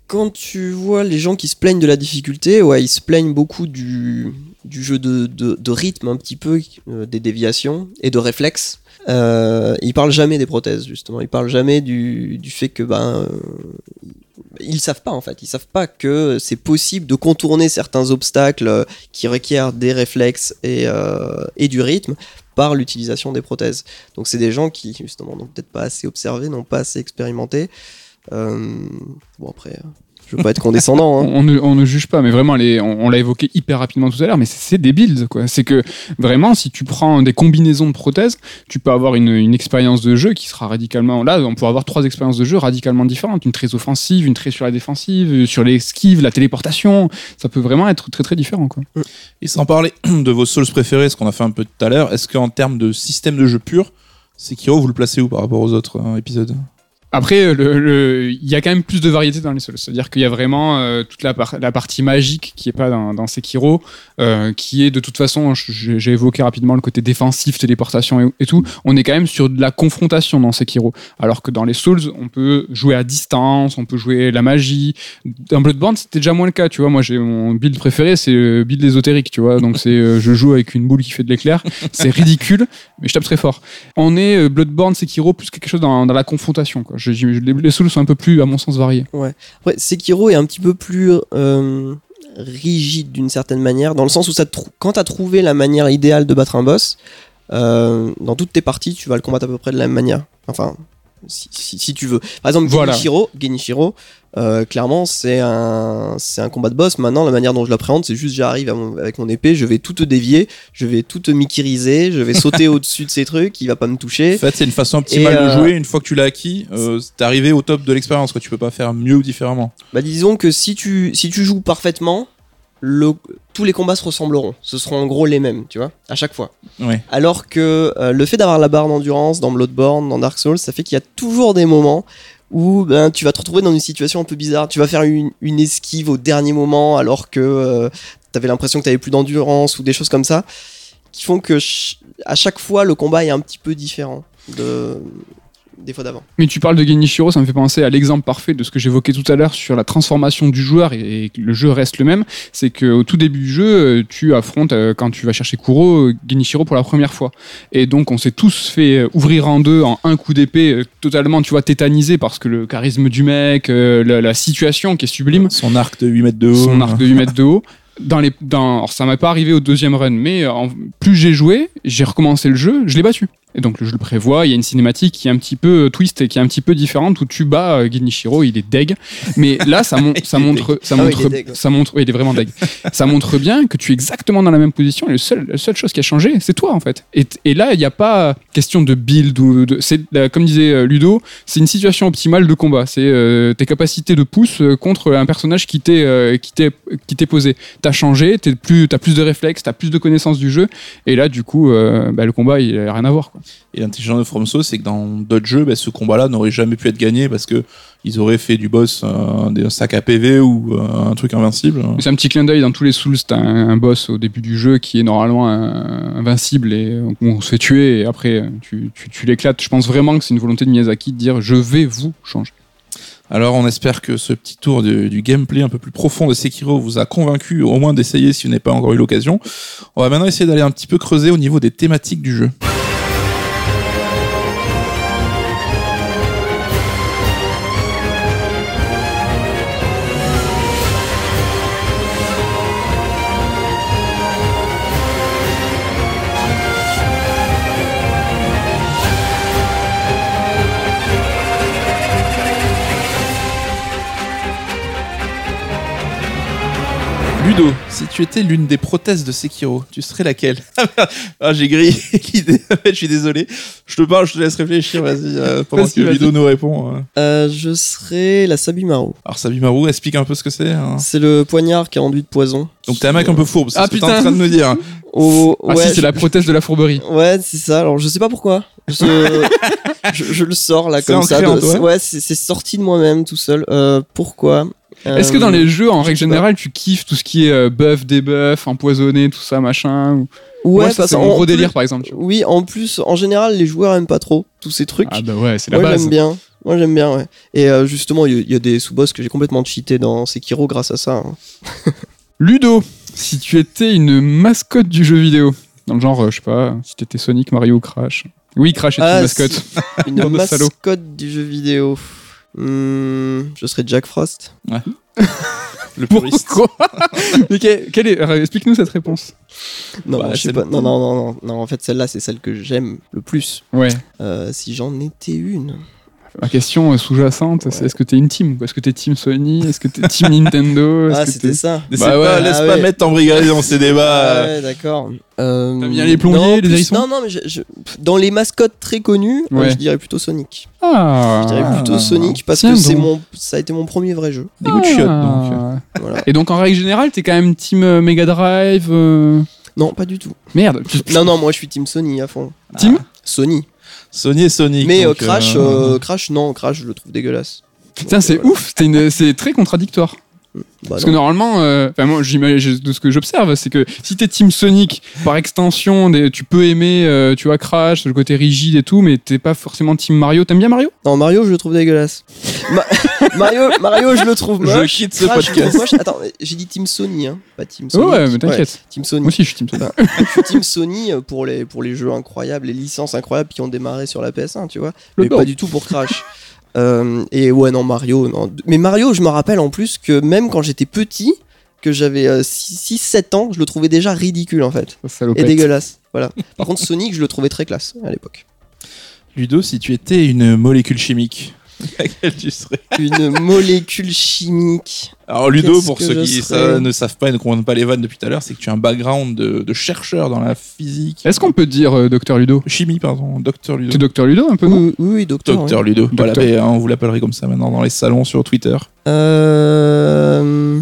Quand tu vois les gens qui se plaignent de la difficulté, ouais, ils se plaignent beaucoup du, du jeu de, de, rythme un petit peu, euh, des déviations et de réflexes. Euh, ils parlent jamais des prothèses justement, ils parlent jamais du, du fait que ben euh, ils savent pas en fait, ils savent pas que c'est possible de contourner certains obstacles qui requièrent des réflexes et, euh, et du rythme par l'utilisation des prothèses. Donc c'est des gens qui justement n'ont peut-être pas assez observé, n'ont pas assez expérimenté. Euh, bon après, je veux pas être condescendant. hein. on, ne, on ne juge pas, mais vraiment, les, on, on l'a évoqué hyper rapidement tout à l'heure, mais c'est c'est des builds, quoi. C'est que vraiment, si tu prends des combinaisons de prothèses, tu peux avoir une, une expérience de jeu qui sera radicalement. Là, on pourrait avoir trois expériences de jeu radicalement différentes. Une très offensive, une très sur la défensive, sur l'esquive, la téléportation. Ça peut vraiment être très très différent, quoi. Et sans parler de vos souls préférés, ce qu'on a fait un peu tout à l'heure, est-ce qu'en termes de système de jeu pur, Sekiro, vous le placez où par rapport aux autres hein, épisodes? Après, il y a quand même plus de variété dans les Souls. C'est-à-dire qu'il y a vraiment euh, toute la, par- la partie magique qui est pas dans, Sekiro, euh, qui est de toute façon, j'ai évoqué rapidement le côté défensif, téléportation et, tout. On est quand même sur de la confrontation dans Sekiro. Alors que dans les Souls, on peut jouer à distance, on peut jouer la magie. Dans Bloodborne, c'était déjà moins le cas. Tu vois, moi, mon build préféré, c'est le build ésotérique. Tu vois, donc c'est euh, je joue avec une boule qui fait de l'éclair. C'est ridicule, mais je tape très fort. On est euh, Bloodborne, Sekiro, plus quelque chose dans, dans la confrontation. Quoi. Les, Souls sont un peu plus, à mon sens, variés. Après, Sekiro est un petit peu plus euh, rigide d'une certaine manière, dans le sens où ça quand tu as trouvé la manière idéale de battre un boss, euh, dans toutes tes parties, tu vas le combattre à peu près de la même manière. Enfin, si, si- si tu veux. Par exemple, Voilà. Genichiro, Genichiro euh, clairement, c'est un, c'est un combat de boss. Maintenant, la manière dont je l'appréhende, c'est juste j'arrive avec mon épée, je vais tout te dévier, je vais tout te mikiriser, je vais sauter au-dessus de ces trucs, il va pas me toucher. En fait, c'est une façon optimale de euh, jouer. Une fois que tu l'as acquis, euh, t'es arrivé au top de l'expérience. quoi. Tu peux pas faire mieux ou différemment. Bah disons que si tu, si tu joues parfaitement, le- tous les combats se ressembleront. Ce seront en gros les mêmes, tu vois, à chaque fois. Ouais. Alors que euh, le fait d'avoir la barre d'endurance dans Bloodborne, dans Dark Souls, ça fait qu'il y a toujours des moments où ben, tu vas te retrouver dans une situation un peu bizarre. Tu vas faire une, une esquive au dernier moment alors que tu t'avais l'impression que t'avais plus d'endurance ou des choses comme ça qui font que ch- à chaque fois, le combat est un petit peu différent de des fois d'avant. Mais tu parles de Genichiro, ça me fait penser à l'exemple parfait de ce que j'évoquais tout à l'heure sur la transformation du joueur et, le jeu reste le même. C'est qu'au tout début du jeu, euh, tu affrontes, euh, quand tu vas chercher Kuro, euh, Genichiro pour la première fois. Et donc, on s'est tous fait ouvrir en deux en un coup d'épée, euh, totalement, tu vois, tétanisé parce que le charisme du mec, euh, la, la situation qui est sublime, Son arc de 8 mètres de haut. son arc de 8 mètres de haut. Dans les, dans, alors ça m'est pas arrivé au deuxième run, mais en- plus j'ai joué, j'ai recommencé le jeu, je l'ai battu. Et donc le jeu le prévoit, il y a une cinématique qui est un petit peu euh, twist et qui est un petit peu différente où tu bats euh, Genichiro, il est deg. Mais là, ça, mon- montre, ça Ah montre, il ça montre, il est vraiment deg. ça montre bien que tu es exactement dans la même position. Et le seul, la seule chose qui a changé, c'est toi en fait. Et, et là, il n'y a pas question de build ou de, c'est euh, comme disait euh, Ludo, c'est une situation optimale de combat. C'est euh, tes capacités de pouce contre un personnage qui t'est euh, qui t'est qui t'est posé. T'as changé, t'es plus, t'as plus de réflexes, t'as plus de connaissances du jeu. Et là, du coup, euh, bah, le combat, il a rien à voir. Quoi. Et l'intelligence de FromSo, c'est que dans d'autres jeux, bah, ce combat-là n'aurait jamais pu être gagné parce que ils auraient fait du boss euh, des sacs à PV ou euh, un truc invincible. C'est un petit clin d'œil dans tous les Souls. T'as un, un boss au début du jeu qui est normalement un- invincible et euh, on se fait tuer et après euh, tu, tu, tu l'éclates. Je pense vraiment que c'est une volonté de Miyazaki de dire je vais vous changer. Alors on espère que ce petit tour du, du gameplay un peu plus profond de Sekiro vous a convaincu au moins d'essayer si vous n'avez pas encore eu l'occasion. On va maintenant essayer d'aller un petit peu creuser au niveau des thématiques du jeu. Ludo, si tu étais l'une des prothèses de Sekiro, tu serais laquelle Ah, j'ai grillé l'idée. je suis désolé. Je te parle, je te laisse réfléchir. Vas-y, euh, pendant que. Ludo nous répond. euh. Euh, je serais la Sabimaru. Alors, Sabimaru, explique un peu ce que c'est. hein. C'est le poignard qui est enduit de poison. Donc, t'es un mec un peu fourbe, c'est Ah, ce que t'es en putain. train de me dire. Oh, Ah ouais, si, c'est je- la prothèse de la fourberie. Ouais, c'est ça. Alors, je sais pas pourquoi. Je, je, je le sors là C'est comme ça. de- ouais, c'est c'est sorti de moi-même tout seul. Euh, pourquoi? Est-ce que Euh, dans les jeux, en règle générale, tu kiffes tout ce qui est euh, buff, debuff, empoisonné, tout ça, machin ou- Ouais, parce c'est mon gros plus- délire, par exemple. Oui, en plus, en général, les joueurs aiment pas trop tous ces trucs. Ah bah ouais, c'est la Moi, j'aime bien. Moi, j'aime bien, ouais. Et euh, justement, il y, a- il y a des sous-boss que j'ai complètement cheaté dans Sekiro grâce à ça. hein. Ludo, si tu étais une mascotte du jeu vidéo, dans le genre, euh, je sais pas, si t'étais Sonic, Mario ou Crash. Oui, Crash est Ah, une mascotte. si. Une mascotte du jeu vidéo. Hmm, je serais Jack Frost. Le puriste. Pourquoi Mais quel- quel est- alors, Explique-nous cette réponse. Non, Bah, non, je sais c'est pas. le- Non, non, non, non, non. En fait, celle-là, c'est celle que j'aime le plus. Ouais. Euh, si j'en étais une. La question sous-jacente, c'est est-ce que t'es une team Est-ce que t'es team Sony? Est-ce que t'es team Nintendo? Ah, c'était ça. Laisse Bah pas, ouais, laisse ah pas ouais. mettre t'embrigader dans ces débats. Ah ouais, d'accord. Euh, T'aimes bien les plombiers, non, les plus- hérissons? Non, non, mais je- je- dans les mascottes très connues, euh, Ouais. je dirais plutôt Sonic. Ah Je dirais Ah. plutôt Sonic parce que c'est mon, ça a été mon premier vrai jeu. Des goûts de chiottes, donc. Ah. Voilà. Et donc en règle générale, t'es quand même team euh, Mega Drive euh, Non, pas du tout. Merde. Non, non, moi je suis Team Sony à fond. Team? Sony. Sony et Sonic. Mais euh, donc, Crash, euh, euh, Crash, non, Crash, je le trouve dégueulasse. Putain, c'est ouf. C'est très contradictoire. Bah, Parce non. que normalement, euh, moi, de ce que j'observe, c'est que si t'es Team Sonic, par extension, des- tu peux aimer, euh, tu vois, Crash, le côté rigide et tout, mais t'es pas forcément Team Mario. T'aimes bien Mario? Non, Mario, je le trouve dégueulasse. Ma- Mario, Mario, je le trouve Je moche. quitte ce Crash, je podcast. Attends, j'ai dit Team Sony, hein, pas Team Sony. Ouais, mais t'inquiète. Team Sony. Moi aussi, je suis Team Sonic. je suis Team Sony euh, pour les, pour les jeux incroyables, les licences incroyables qui ont démarré sur la PS1, tu vois. Le mais pas du tout pour Crash. Euh, et ouais, non, Mario. Non. Mais Mario, je me rappelle en plus que même quand j'étais petit, que j'avais 6-7 ans, je le trouvais déjà ridicule en fait. Et dégueulasse. Voilà. Par contre, Sonic, je le trouvais très classe à l'époque. Ludo, si tu étais une molécule chimique, laquelle tu serais Une molécule chimique. Alors Ludo, Qu'est-ce pour ceux qui ça, ne savent pas et ne comprennent pas les vannes depuis tout à l'heure, c'est que tu as un background de, de chercheur dans la physique. Est-ce qu'on peut dire euh, Docteur Ludo Chimie, pardon, docteur Ludo. Docteur Ludo un peu, non Oui, oui, oui, docteur. Docteur Ludo. Voilà, Docteur. hein, on vous l'appellerait comme ça maintenant dans les salons sur Twitter. Euh...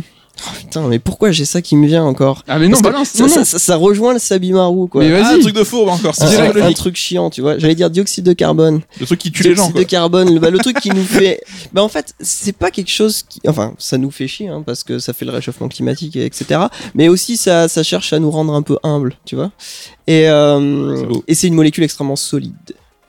Putain, mais pourquoi j'ai ça qui me vient encore Ah mais non, balance, ça, non, ça, non. ça- ça rejoint le Sabimaru, quoi. Mais Ah, vas-y. un truc de fourbe encore. c'est Un, un- truc chiant, tu vois. J'allais dire dioxyde de carbone. le truc qui tue les gens. Dioxyde de carbone, le, bah, le truc qui nous fait. Bah, en fait, c'est pas quelque chose qui. Enfin, ça nous fait chier, hein, parce que ça fait le réchauffement climatique, et etc. Mais aussi, ça, ça cherche à nous rendre un peu humbles, tu vois. Et, euh, et c'est une molécule extrêmement solide.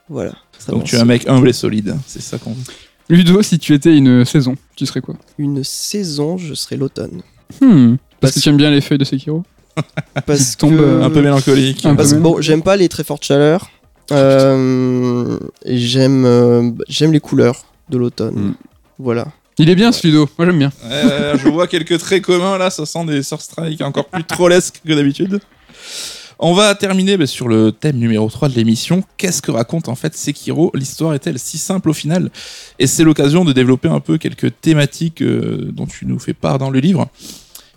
Voilà. Donc tu es un mec humble et solide. C'est ça qu'on veut. Ludo, si tu étais une saison, tu serais quoi Une saison, je serais l'automne. Hmm. Parce Parce- que tu aimes bien les feuilles de Sekiro Parce tombe, que- euh, Un peu mélancolique. Un peu Parce que même. bon, j'aime pas les très fortes chaleurs. Euh, et j'aime euh, j'aime les couleurs de l'automne. Mm. Voilà. Il est bien ce Ludo, moi j'aime bien. Je vois quelques traits communs là, ça sent des Surstrike encore plus trollesques que d'habitude. On va terminer sur le thème numéro 3 de l'émission. Qu'est-ce que raconte en fait Sekiro? L'histoire est-elle si simple au final? Et c'est l'occasion de développer un peu quelques thématiques euh, dont tu nous fais part dans le livre.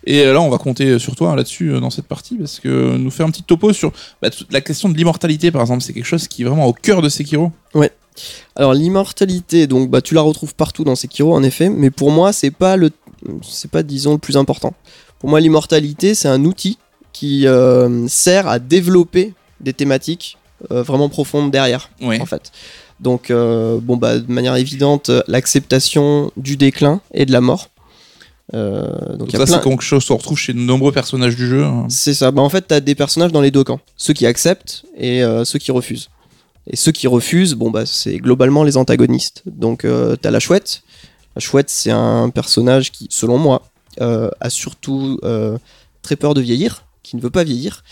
Et là, on va compter sur toi hein, là-dessus euh, dans cette partie parce que nous faire un petit topo sur bah, la question de l'immortalité par exemple. C'est quelque chose qui est vraiment au cœur de Sekiro. Alors l'immortalité, donc bah tu la retrouves partout dans Sekiro en effet, mais pour moi c'est pas le, c'est pas disons le plus important. Pour moi l'immortalité c'est un outil qui euh, sert à développer des thématiques euh, vraiment profondes derrière Ouais. en fait. Donc euh, bon bah de manière évidente l'acceptation du déclin et de la mort. Euh, donc ça, plein- c'est quelque chose qu'on retrouve chez de nombreux personnages du jeu. hein. C'est ça. Bah, en fait, t'as des personnages dans les deux camps. Ceux qui acceptent et euh, ceux qui refusent. Et ceux qui refusent, bon, bah, c'est globalement les antagonistes. Donc, euh, t'as la chouette. La chouette, c'est un personnage qui, selon moi, a surtout très peur de vieillir, qui ne veut pas vieillir,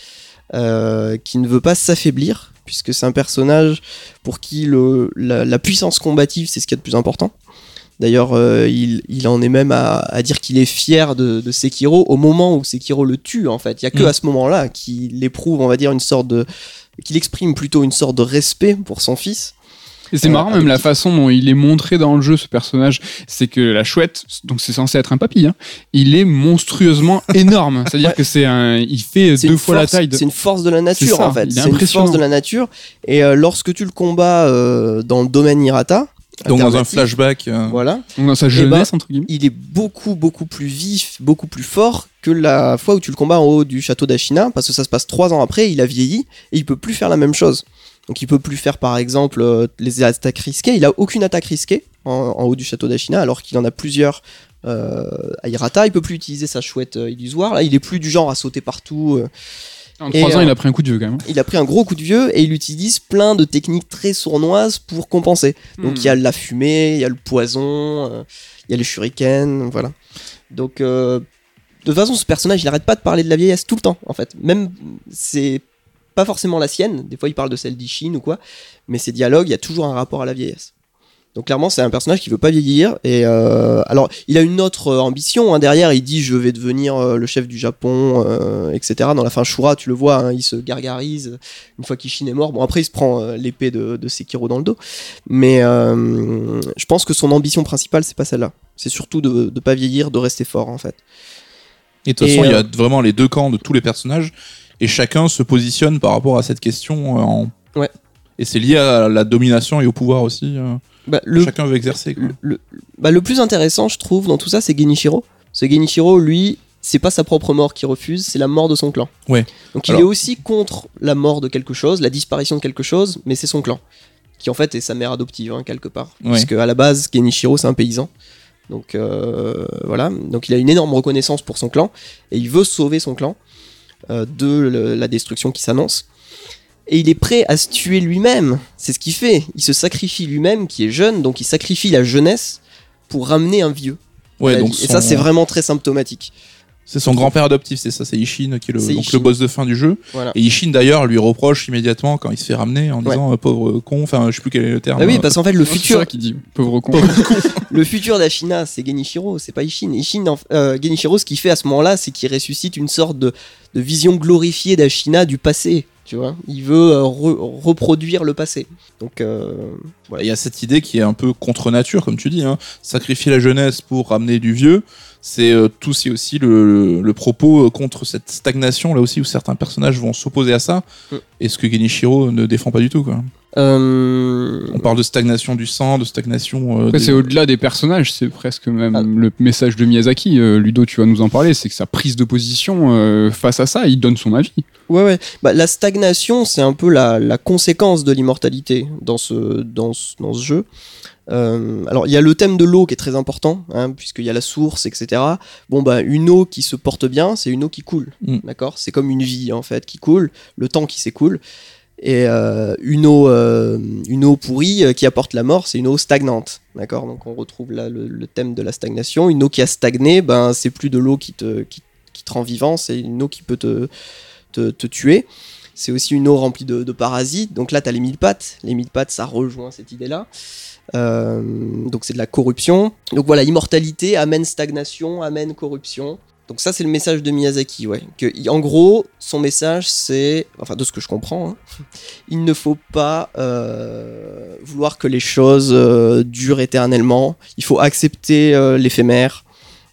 euh, qui ne veut pas s'affaiblir, puisque c'est un personnage pour qui le, la, la puissance combative, c'est ce qu'il y a de plus important. D'ailleurs, euh, il, il en est même à, à dire qu'il est fier de, de Sekiro au moment où Sekiro le tue, en fait. Il y a que Mm. à ce moment-là qu'il éprouve, on va dire, une sorte de. qu'il exprime plutôt une sorte de respect pour son fils. Et c'est Euh, marrant même avec- la façon dont il est montré dans le jeu ce personnage, c'est que la chouette, donc c'est censé être un papy, hein, il est monstrueusement énorme. C'est-à-dire Ouais. que c'est un, il fait deux fois la force- taille. De... C'est une force de la nature, ça, en fait. C'est une force de la nature. Et euh, lorsque tu le combats euh, dans le domaine Hirata, Donc dans un flashback. euh, Voilà. Donc dans sa Eh ben, jeunesse entre guillemets. il est beaucoup beaucoup plus vif, beaucoup plus fort que la fois où tu le combats en haut du château d'Ashina, parce que ça se passe trois ans après, il a vieilli et il peut plus faire la même chose. Donc il peut plus faire par exemple euh, les attaques risquées, il a aucune attaque risquée en, en haut du château d'Ashina, alors qu'il en a plusieurs euh, à Hirata, il peut plus utiliser sa chouette euh, illusoire, là il est plus du genre à sauter partout. En et, ans, il a pris un coup de vieux quand même. Il a pris un gros coup de vieux et il utilise plein de techniques très sournoises pour compenser. Donc Hmm. il y a la fumée, il y a le poison, il y a les shurikens, voilà. Donc de toute façon, ce personnage, il arrête pas de parler de la vieillesse tout le temps, en fait. Même c'est pas forcément la sienne. Des fois, il parle de celle d'Ishin ou quoi, mais ses dialogues, il y a toujours un rapport à la vieillesse. Donc clairement, c'est un personnage qui veut pas vieillir. Et euh, alors, il a une autre euh, ambition hein, derrière. Il dit, je vais devenir euh, le chef du Japon, euh, etc. Dans la fin, Shura, tu le vois, hein, il se gargarise une fois qu'Ishin est mort. Bon, après, il se prend l'épée de, de Sekiro dans le dos. Mais je pense que son ambition principale, c'est pas celle-là. C'est surtout de, de pas vieillir, de rester fort, en fait. Et de toute façon, il y a vraiment les deux camps de tous les personnages, et chacun se positionne par rapport à cette question. euh, En... Ouais. Et c'est lié à la domination et au pouvoir aussi. euh, Bah, le, Chacun veut exercer. Quoi. le, le- bah, le plus intéressant, je trouve, dans tout ça, c'est Genichiro. Ce Genichiro, lui, c'est pas sa propre mort qu'il refuse, c'est la mort de son clan. Ouais. Donc il Alors- est aussi contre la mort de quelque chose, la disparition de quelque chose, mais c'est son clan. Qui en fait est sa mère adoptive, hein, quelque part. Ouais. Puisque à la base, Genichiro, c'est un paysan. Donc euh, voilà. Donc il a une énorme reconnaissance pour son clan, et il veut sauver son clan de le- la destruction qui s'annonce. Et il est prêt à se tuer lui-même. C'est ce qu'il fait. Il se sacrifie lui-même, qui est jeune, donc il sacrifie la jeunesse pour ramener un vieux. Ouais, donc vie. Et ça, c'est vraiment très symptomatique. C'est son grand-père adoptif, c'est ça, c'est Ishin qui est le, C'est donc Ishin. le boss de fin du jeu. Voilà. Et Ishin d'ailleurs lui reproche immédiatement quand il se fait ramener en Ouais. disant euh, pauvre con, enfin je sais plus quel est le terme. Ah oui, parce qu'en fait, le futur, ça qui dit pauvre con. le futur d'Ashina, c'est Genichiro, c'est pas Ishin. Ishin, en- euh, Genichiro, ce qu'il fait à ce moment-là, c'est qu'il ressuscite une sorte de, de vision glorifiée d'Ashina du passé. Tu vois, il veut euh, re- reproduire le passé. Donc, euh, Voilà, Il y a cette idée qui est un peu contre nature, comme tu dis. Hein. Sacrifier la jeunesse pour ramener du vieux, c'est euh, tout c'est aussi le, le propos euh, contre cette stagnation, là aussi, où certains personnages vont s'opposer à ça. Mm. Et ce que Genichiro ne défend pas du tout. Quoi. Euh, On parle de stagnation du sang, de stagnation. euh, des- c'est au-delà des personnages, c'est presque même Ah. le message de Miyazaki. Euh, Ludo, tu vas nous en parler, c'est que sa prise de position euh, face à ça, il donne son avis. Ouais, ouais. Bah, la stagnation, c'est un peu la, la conséquence de l'immortalité dans ce, dans ce, dans ce jeu. Euh, alors, il y a le thème de l'eau qui est très important, hein, puisqu'il y a la source, etc. Bon, bah, une eau qui se porte bien, c'est une eau qui coule. Mm. D'accord? C'est comme une vie, en fait, qui coule, le temps qui s'écoule. Et euh, une, eau, euh, une eau pourrie qui apporte la mort, c'est une eau stagnante. D'accord? Donc, on retrouve là le, le thème de la stagnation. Une eau qui a stagné, ben, c'est plus de l'eau qui te, qui, qui te rend vivant, c'est une eau qui peut te, te, te tuer. C'est aussi une eau remplie de, de parasites. Donc là, tu as les mille pattes. Les mille pattes, ça rejoint cette idée-là. Euh, donc c'est de la corruption. Donc voilà, immortalité amène stagnation, amène corruption. Donc ça, c'est le message de Miyazaki, ouais. Que, en gros, son message, c'est, enfin de ce que je comprends, hein, il ne faut pas euh, vouloir que les choses euh, durent éternellement. Il faut accepter l'éphémère.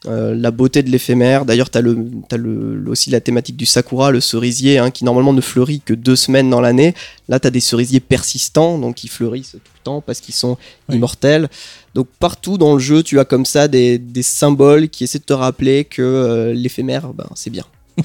Euh, la beauté de l'éphémère. D'ailleurs, tu as, le, aussi la thématique du sakura, le cerisier, hein, qui normalement ne fleurit que deux semaines dans l'année. Là, tu as des cerisiers persistants, donc qui fleurissent tout le temps parce qu'ils sont Oui. immortels. Donc partout dans le jeu, tu as comme ça des, des symboles qui essaient de te rappeler que euh, l'éphémère, ben, c'est bien. Et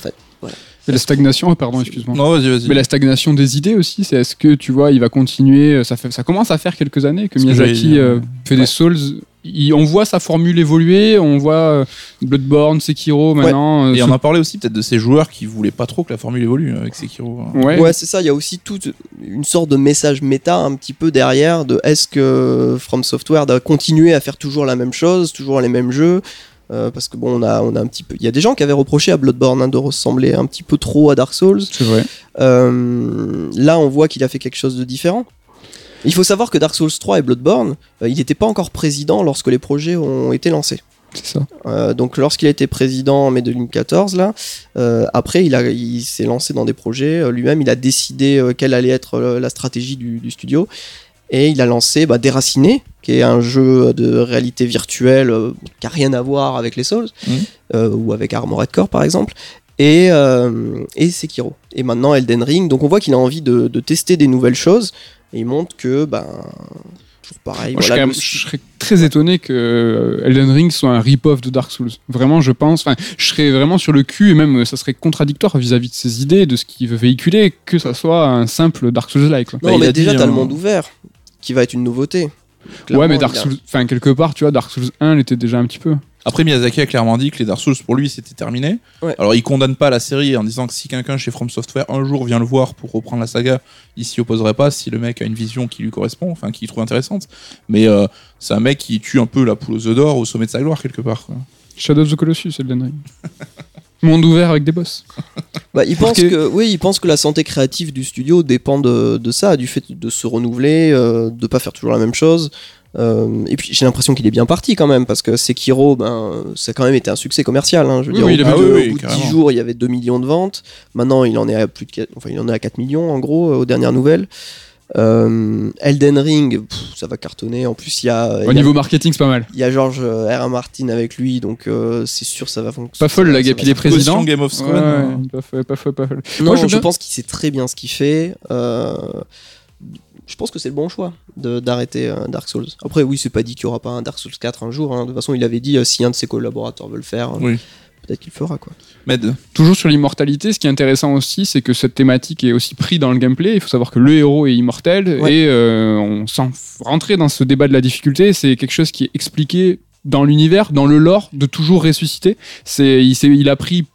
la stagnation, ah, pardon, excuse-moi. Non, vas-y, vas-y. Mais la stagnation des idées aussi, c'est est-ce que tu vois, il va continuer euh, ça, fait, ça commence à faire quelques années que Miyazaki euh, fait des Souls. Il- on voit sa formule évoluer, on voit euh, Bloodborne, Sekiro maintenant. euh, Et ce- on a parlé aussi peut-être de ces joueurs qui voulaient pas trop que la formule évolue avec Sekiro. hein. Ouais. Ouais, c'est ça. Il y a aussi toute une sorte de message méta un petit peu derrière de est-ce que From Software doit continuer à faire toujours la même chose, toujours les mêmes jeux Euh, parce que bon, on a, on a un petit peu. Il y a des gens qui avaient reproché à Bloodborne hein, de ressembler un petit peu trop à Dark Souls. C'est vrai. Euh, là, on voit qu'il a fait quelque chose de différent. Il faut savoir que Dark Souls 3 et Bloodborne, euh, il n'était pas encore président lorsque les projets ont été lancés. C'est ça. Euh, donc lorsqu'il a été président en mai 2014, là, euh, après il, a- il s'est lancé dans des projets. Lui-même, il a décidé quelle allait être la stratégie du, du studio. Et il a lancé bah, Déraciné, qui est un jeu de réalité virtuelle qui n'a rien à voir avec les Souls, euh, ou avec Armored Core par exemple. Et, euh, et Sekiro. Et maintenant Elden Ring. Donc on voit qu'il a envie de, de tester des nouvelles choses. Et il montre que, ben, toujours pareil. Moi, je, voilà, serais, le- je serais très étonné que euh, Elden Ring soit un rip-off de Dark Souls. Vraiment, je pense. Enfin, je serais vraiment sur le cul et même euh, ça serait contradictoire vis-à-vis de ses idées, de ce qu'il veut véhiculer, que ça soit un simple Dark Souls-like. Non, Bah, il mais déjà, t'as le hein. monde ouvert, qui va être une nouveauté. Ouais, mais Dark Souls, enfin quelque part, tu vois, Dark Souls 1 l'était déjà un petit peu. Après, Miyazaki a clairement dit que les Dark Souls, pour lui, c'était terminé. Ouais. Alors, il condamne pas la série en disant que si quelqu'un chez From Software un jour vient le voir pour reprendre la saga, il s'y opposerait pas si le mec a une vision qui lui correspond, enfin, qu'il trouve intéressante. Mais euh, c'est un mec qui tue un peu la poule aux œufs d'or au sommet de sa gloire, quelque part. quoi. Shadow of the Colossus, Elden Ring. Monde ouvert avec des boss. Bah, il Parce pense que- que... oui, il pense que la santé créative du studio dépend de, de ça, du fait de se renouveler, euh, de pas faire toujours la même chose. Euh, et puis j'ai l'impression qu'il est bien parti quand même parce que Sekiro, ben, ça a quand même été un succès commercial. hein. Je veux Oui, dire, oui, au il bout avait- de, Ah oui, au oui, bout de 10 carrément. jours, il y avait 2 millions de ventes. Maintenant, il en est à plus de 4, enfin, il en est à 4 millions en gros euh, aux dernières nouvelles. Euh, Elden Ring, pff, ça va cartonner. En plus, il y a, Au y a- niveau marketing, c'est pas mal. il y a George euh, R. R. Martin avec lui, donc euh, c'est sûr ça va fonctionner. Pas folle, la guêpe, il est président. Caution Game of Ouais, Thrones. pas folle, pas folle, pas folle. Non, Moi, je pense qu'il sait très bien ce qu'il fait. Euh, je pense que c'est le bon choix de- d'arrêter euh, Dark Souls. Après, oui, c'est pas dit qu'il y aura pas un Dark Souls 4 un jour. hein. De toute façon, il avait dit euh, si un de ses collaborateurs veut le faire, euh, Oui. Peut-être qu'il fera. Quoi. Med, Toujours sur l'immortalité, ce qui est intéressant aussi, c'est que cette thématique est aussi prise dans le gameplay. Il faut savoir que le héros est immortel Ouais. et euh, on sans rentrer dans ce débat de la difficulté, c'est quelque chose qui est expliqué dans l'univers, dans le lore, de toujours ressusciter. C'est, il a pris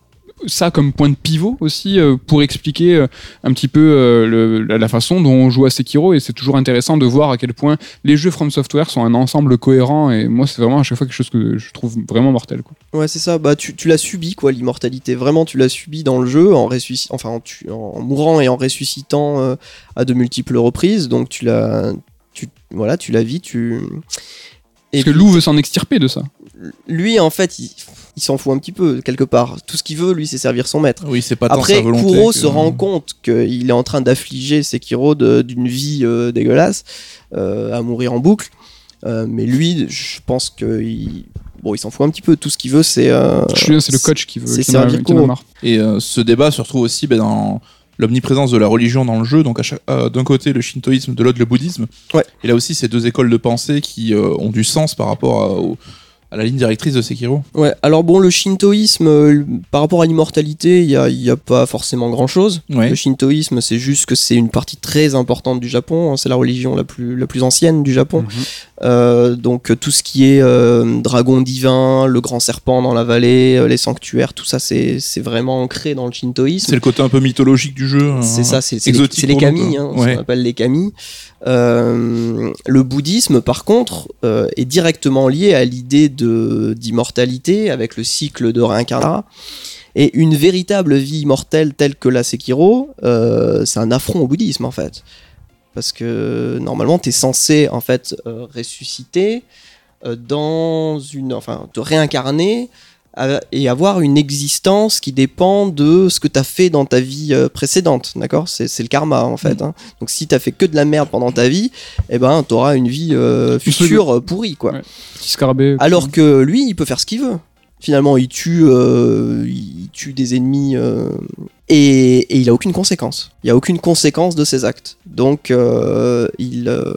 ça comme point de pivot aussi euh, pour expliquer euh, un petit peu euh, le- la, la façon dont on joue à Sekiro et c'est toujours intéressant de voir à quel point les jeux From Software sont un ensemble cohérent et moi c'est vraiment à chaque fois quelque chose que je trouve vraiment mortel quoi. Ouais, c'est ça. Bah, tu, tu l'as subi, quoi, l'immortalité. Vraiment, tu l'as subi dans le jeu, en, ressusci- enfin, en, tu- en mourant et en ressuscitant à de multiples reprises. Donc, tu l'as. Tu, voilà, tu l'as vu, tu. Et Parce que Lou veut s'en extirper de ça. lui en fait il, il s'en fout un petit peu quelque part tout ce qu'il veut lui c'est servir son maître oui, c'est pas tant après sa volonté. Kuro que- se rend compte qu'il est en train d'affliger Sekiro d'une vie euh, dégueulasse euh, à mourir en boucle Euh, mais lui je pense que il, bon il s'en fout un petit peu tout ce qu'il veut c'est euh, c'est le coach qui veut. c'est servir Kuro. Et euh, ce débat se retrouve aussi ben, dans, l'omniprésence de la religion dans le jeu. Donc euh, d'un côté le shintoïsme, de l'autre le bouddhisme. Ouais. Et là aussi ces deux écoles de pensée qui euh, ont du sens par rapport à, au- à la ligne directrice de Sekiro. Ouais, alors bon, le shintoïsme, euh, par rapport à l'immortalité, il n'y a, y a pas forcément grand-chose. Ouais. Le shintoïsme, c'est juste que c'est une partie très importante du Japon, hein, c'est la religion la plus, la plus ancienne du Japon. Mhm. Donc euh, tout ce qui est euh, dragon divin, le grand serpent dans la vallée, euh, les sanctuaires, tout ça, c'est c'est vraiment ancré dans le shintoïsme. C'est le côté un peu mythologique du jeu. C'est hein. ça, c'est les, exotique c'est les nous, kami, hein, Ouais. qu'on appelle les kami. Euh, le bouddhisme, par contre, euh, est directement lié à l'idée d'immortalité avec le cycle de réincarnation. Et une véritable vie immortelle telle que la Sekiro, euh, c'est un affront au bouddhisme en fait. Parce que normalement, tu es censé en fait euh, ressusciter euh, dans une. Enfin, te réincarner euh, et avoir une existence qui dépend de ce que tu as fait dans ta vie précédente. D'accord? C'est le karma en fait. hein. Donc si tu as fait que de la merde pendant ta vie, eh ben, tu auras une vie future pourrie quoi. Ouais. Scarabée. Alors que lui, il peut faire ce qu'il veut. Finalement, il tue, euh, il tue des ennemis euh, et, et il a aucune conséquence. Il y a aucune conséquence de ses actes. Donc, euh, il, euh,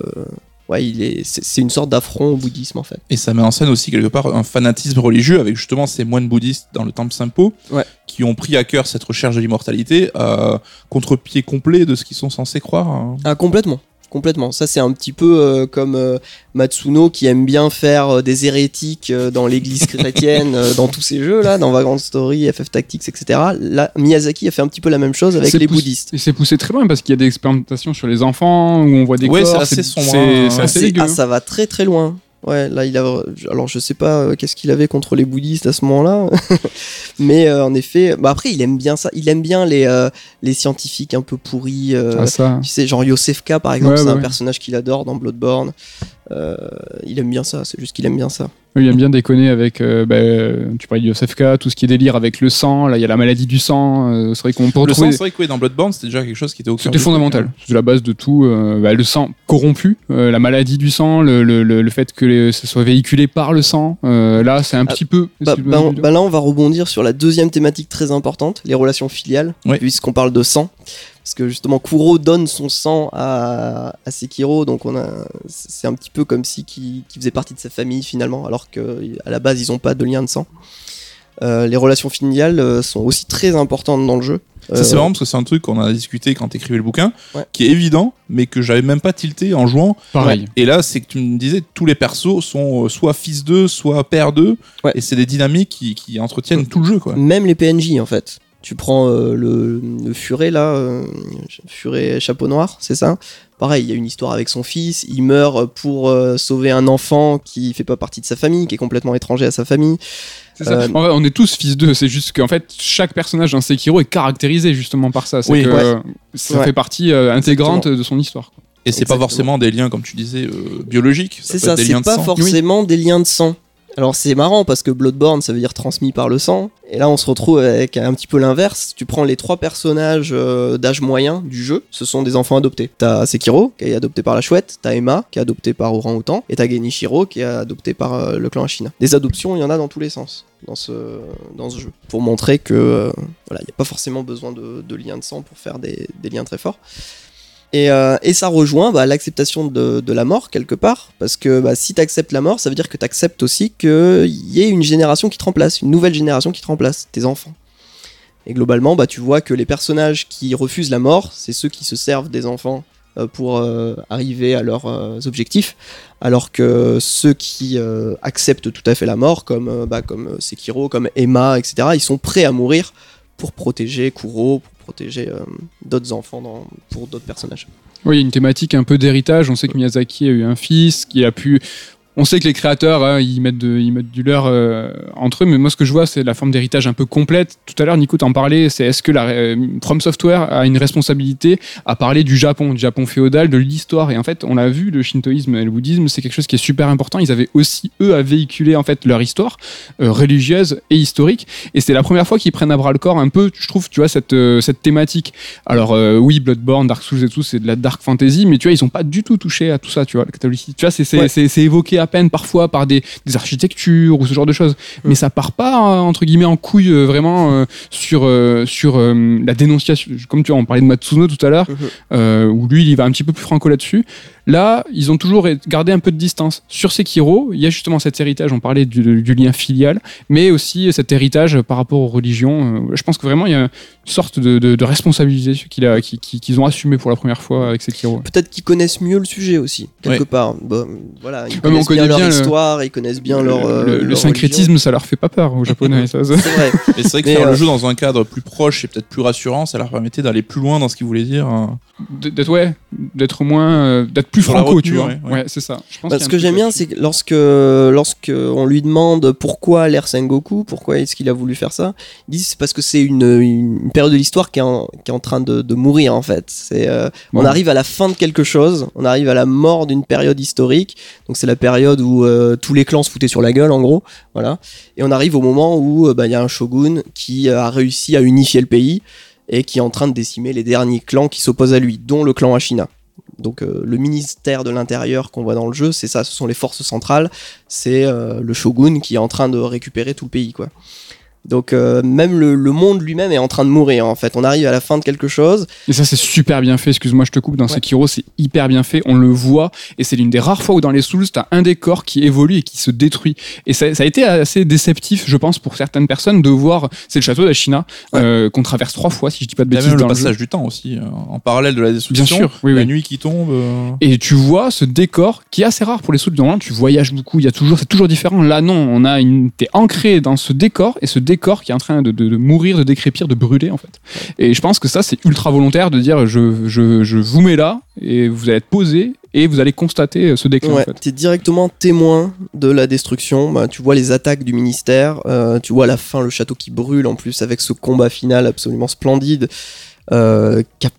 ouais, il est, c'est une sorte d'affront au bouddhisme en fait. Et ça met en scène aussi quelque part un fanatisme religieux avec justement ces moines bouddhistes dans le temple Simpo Ouais. qui ont pris à cœur cette recherche de l'immortalité à contre-pied complet de ce qu'ils sont censés croire. hein. Ah complètement. Complètement. Ça, c'est un petit peu euh, comme euh, Matsuno qui aime bien faire euh, des hérétiques euh, dans l'église chrétienne, euh, dans tous ces jeux-là, dans Vagrant Story, FF Tactics, etc. Là, Miyazaki a fait un petit peu la même chose avec les poussé- bouddhistes. Et c'est poussé très loin parce qu'il y a des expérimentations sur les enfants où on voit des Ouais, corps. c'est assez sombre, C'est hein. c'est Ah, assez C'est- dégueu. ah, ça va très très loin. Ouais, là il a. Alors je sais pas euh, qu'est-ce qu'il avait contre les bouddhistes à ce moment-là, mais euh, en effet, bah après il aime bien ça. Il aime bien les euh, les scientifiques un peu pourris. Ah, ça. Tu sais, genre Yosefka par exemple, Ouais, c'est ouais, un ouais. personnage qu'il adore dans Bloodborne. Euh, il aime bien ça. C'est juste qu'il aime bien ça. Il aime bien déconner avec, euh, bah, tu parlais de Yosefka, tout ce qui est délire avec le sang. Là, il y a la maladie du sang. euh, c'est vrai qu'on peut Le sang, c'est vrai que ouais, dans Bloodborne, c'était déjà quelque chose qui était au cœur C'était fondamental. C'est la base de tout. euh, bah, le sang corrompu, euh, la maladie du sang, le, le, le, le fait que les- ça soit véhiculé par le sang. euh, là, c'est un Ah, petit peu. Bah, bah, on- bah là, on va rebondir sur la deuxième thématique très importante, les relations filiales, Ouais. puisqu'on parle de sang. Parce que justement, Kuro donne son sang à, à Sekiro, donc on a, c'est un petit peu comme si qui, qui faisait partie de sa famille finalement, alors qu'à la base, ils n'ont pas de lien de sang. Euh, les relations filiales euh, sont aussi très importantes dans le jeu. Ça, c'est Euh, marrant parce que c'est un truc qu'on a discuté quand t'écrivais le bouquin, Ouais. qui est évident, mais que j'avais même pas tilté en jouant. Pareil. Et là, c'est que tu me disais, tous les persos sont soit fils d'eux, soit père d'eux, Ouais. et c'est des dynamiques qui, qui entretiennent tout le jeu, quoi. Même les PNJ en fait. Tu prends euh, le, le furet là, euh, furet chapeau noir, c'est ça? Pareil, il y a une histoire avec son fils, il meurt pour euh, sauver un enfant qui fait pas partie de sa famille, qui est complètement étranger à sa famille. C'est ça. Euh, En vrai, on est tous fils d'eux. C'est juste qu'en fait, chaque personnage dans Sekiro est caractérisé justement par ça. C'est Oui, que ouais. ça Ouais. fait partie euh, intégrante de son histoire. quoi. Et c'est pas forcément des liens, comme tu disais, euh, biologiques. C'est ça, c'est pas sang. forcément des liens de sang. Alors c'est marrant parce que Bloodborne ça veut dire transmis par le sang. Et là on se retrouve avec un petit peu l'inverse. Tu prends les trois personnages euh, d'âge moyen du jeu, ce sont des enfants adoptés. T'as Sekiro qui est adopté par la chouette, t'as Emma qui est adoptée par Orang-Outan, et t'as Genichiro qui est adopté par euh, le clan Ashina. Des adoptions il y en a dans tous les sens dans ce, jeu. Pour montrer que euh, il n'y a pas forcément besoin de, liens de sang pour faire des liens très forts. Et, euh, et ça rejoint bah, l'acceptation de, la mort quelque part, parce que bah, si tu acceptes la mort, ça veut dire que tu acceptes aussi qu'il y ait une génération qui te remplace, une nouvelle génération qui te remplace, tes enfants. Et globalement, bah, tu vois que les personnages qui refusent la mort, c'est ceux qui se servent des enfants euh, pour euh, arriver à leurs objectifs, alors que ceux qui acceptent tout à fait la mort, comme, comme Sekiro, comme Emma, etc., ils sont prêts à mourir pour protéger Kuro, protéger euh, d'autres enfants pour d'autres personnages. Oui, il y a une thématique un peu d'héritage. On sait que Miyazaki a eu un fils qui a pu. On sait que les créateurs, hein, ils, mettent de- ils mettent du leur euh, entre eux, mais moi ce que je vois, c'est la forme d'héritage un peu complète. Tout à l'heure, Nico t'en parlait, c'est est-ce que la, euh, From Software a une responsabilité à parler du Japon, du Japon féodal, de l'histoire? Et en fait, on l'a vu, le shintoïsme et le bouddhisme, c'est quelque chose qui est super important. Ils avaient aussi, eux, à véhiculer en fait leur histoire euh, religieuse et historique. Et c'est la première fois qu'ils prennent à bras le corps un peu, je trouve, tu vois, cette, cette thématique. Alors oui, Bloodborne, Dark Souls et tout, c'est de la dark fantasy, mais tu vois, ils ont pas du tout touché à tout ça, tu vois, catholicisme. Tu vois, c'est Ouais. c'est- c'est évoqué à peine parfois par des, des architectures ou ce genre de choses. Mais ça part pas euh, entre guillemets en couille euh, vraiment euh, sur euh, sur euh, la dénonciation. Comme tu vois, on parlait de Matsuno tout à l'heure, Mhm. euh, où lui il va un petit peu plus franco là-dessus. Là, ils ont toujours gardé un peu de distance. Sur Sekiro, il y a justement cet héritage, on parlait du, du lien filial, mais aussi cet héritage par rapport aux religions. Je pense que vraiment, il y a une sorte de, de, de responsabilité qu'il a- qui- qui- qu'ils ont assumé pour la première fois avec Sekiro. Peut-être qu'ils connaissent mieux le sujet aussi, quelque Ouais. part. Bon, voilà, ils mais on connaissent connaît bien leur bien le- histoire, ils connaissent bien leur. euh, le, le leur syncrétisme, ça leur fait pas peur aux Japonais. C'est vrai. Et c'est vrai que Mais, faire euh, le jeu dans un cadre plus proche et peut-être plus rassurant, ça leur permettait d'aller plus loin dans ce qu'ils voulaient dire. hein. d'être ouais, d'être moins, euh, d'être plus franco, retenue, tu vois. ouais, Ouais, ouais. c'est ça. Je pense Bah, ce que j'aime bien, c'est que lorsque, lorsque on lui demande pourquoi l'ère Sengoku, pourquoi est-ce qu'il a voulu faire ça, il dit c'est parce que c'est une, une période de l'histoire qui, est en- qui est en train de, de mourir en fait. C'est, euh, On arrive à la fin de quelque chose, on arrive à la mort d'une période historique, donc c'est la période où euh, tous les clans se foutaient sur la gueule en gros, voilà. Et on arrive au moment où euh, bah, il y a un shogun qui a réussi à unifier le pays et qui est en train de décimer les derniers clans qui s'opposent à lui, dont le clan Ashina. Donc euh, le ministère de l'Intérieur qu'on voit dans le jeu, c'est ça, ce sont les forces centrales, c'est le shogun qui est en train de récupérer tout le pays, quoi. Donc euh, même le, le monde lui-même est en train de mourir en fait. On arrive à la fin de quelque chose. Et ça, c'est super bien fait. Excuse-moi, je te coupe. Dans Ouais. Sekiro, c'est hyper bien fait. On le voit. Et c'est l'une des rares fois où dans les Souls, t'as un décor qui évolue et qui se détruit. Et ça, ça a été assez déceptif, je pense, pour certaines personnes de voir. C'est le château d'Ashina, euh, qu'on traverse trois fois, si je dis pas de Il y a bêtises. même le dans le jeu. passage du temps aussi, euh, en parallèle de la destruction. Bien sûr, oui, la oui. nuit qui tombe. euh, Et tu vois ce décor qui est assez rare pour les Souls. Normalement, tu voyages beaucoup. Il y a toujours, c'est toujours différent. Là, non, on a une, t'es ancré dans ce décor et ce décor qui est en train de, de, de mourir, de décrépir, de brûler en fait. Et je pense que ça, c'est ultra volontaire de dire, je, je, je vous mets là et vous allez être posé et vous allez constater ce déclin Ouais, en fait. t'es directement témoin de la destruction. Bah, tu vois les attaques du ministère, euh, tu vois à la fin le château qui brûle en plus avec ce combat final absolument splendide, euh, qui a,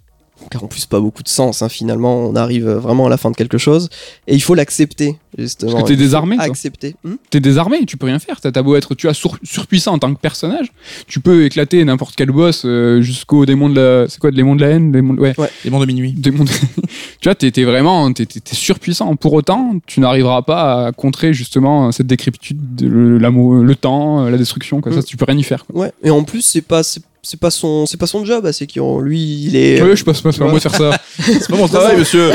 qui a en plus pas beaucoup de sens. hein, finalement, on arrive vraiment à la fin de quelque chose et il faut l'accepter justement. Parce que t'es désarmé, toi. Accepter. Hmm? T'es désarmé, tu peux rien faire. T'as beau être, tu as sur- surpuissant en tant que personnage, tu peux éclater n'importe quel boss euh, jusqu'au démon de la, c'est quoi, démon de la haine, démon de- ouais, Les mondes de minuit. démon. de- tu vois, t'es vraiment, t'es surpuissant. Pour autant, tu n'arriveras pas à contrer justement cette décrépitude, de- le, l'amour- le temps, euh, la destruction. Quoi. Ça, Mm. tu peux rien y faire. Quoi. Ouais. Et en plus, c'est pas c'est c'est pas son c'est pas son job. C'est qui lui il est. Ouais, je passe pas, c'est pas moi de faire ça. C'est pas mon travail, monsieur.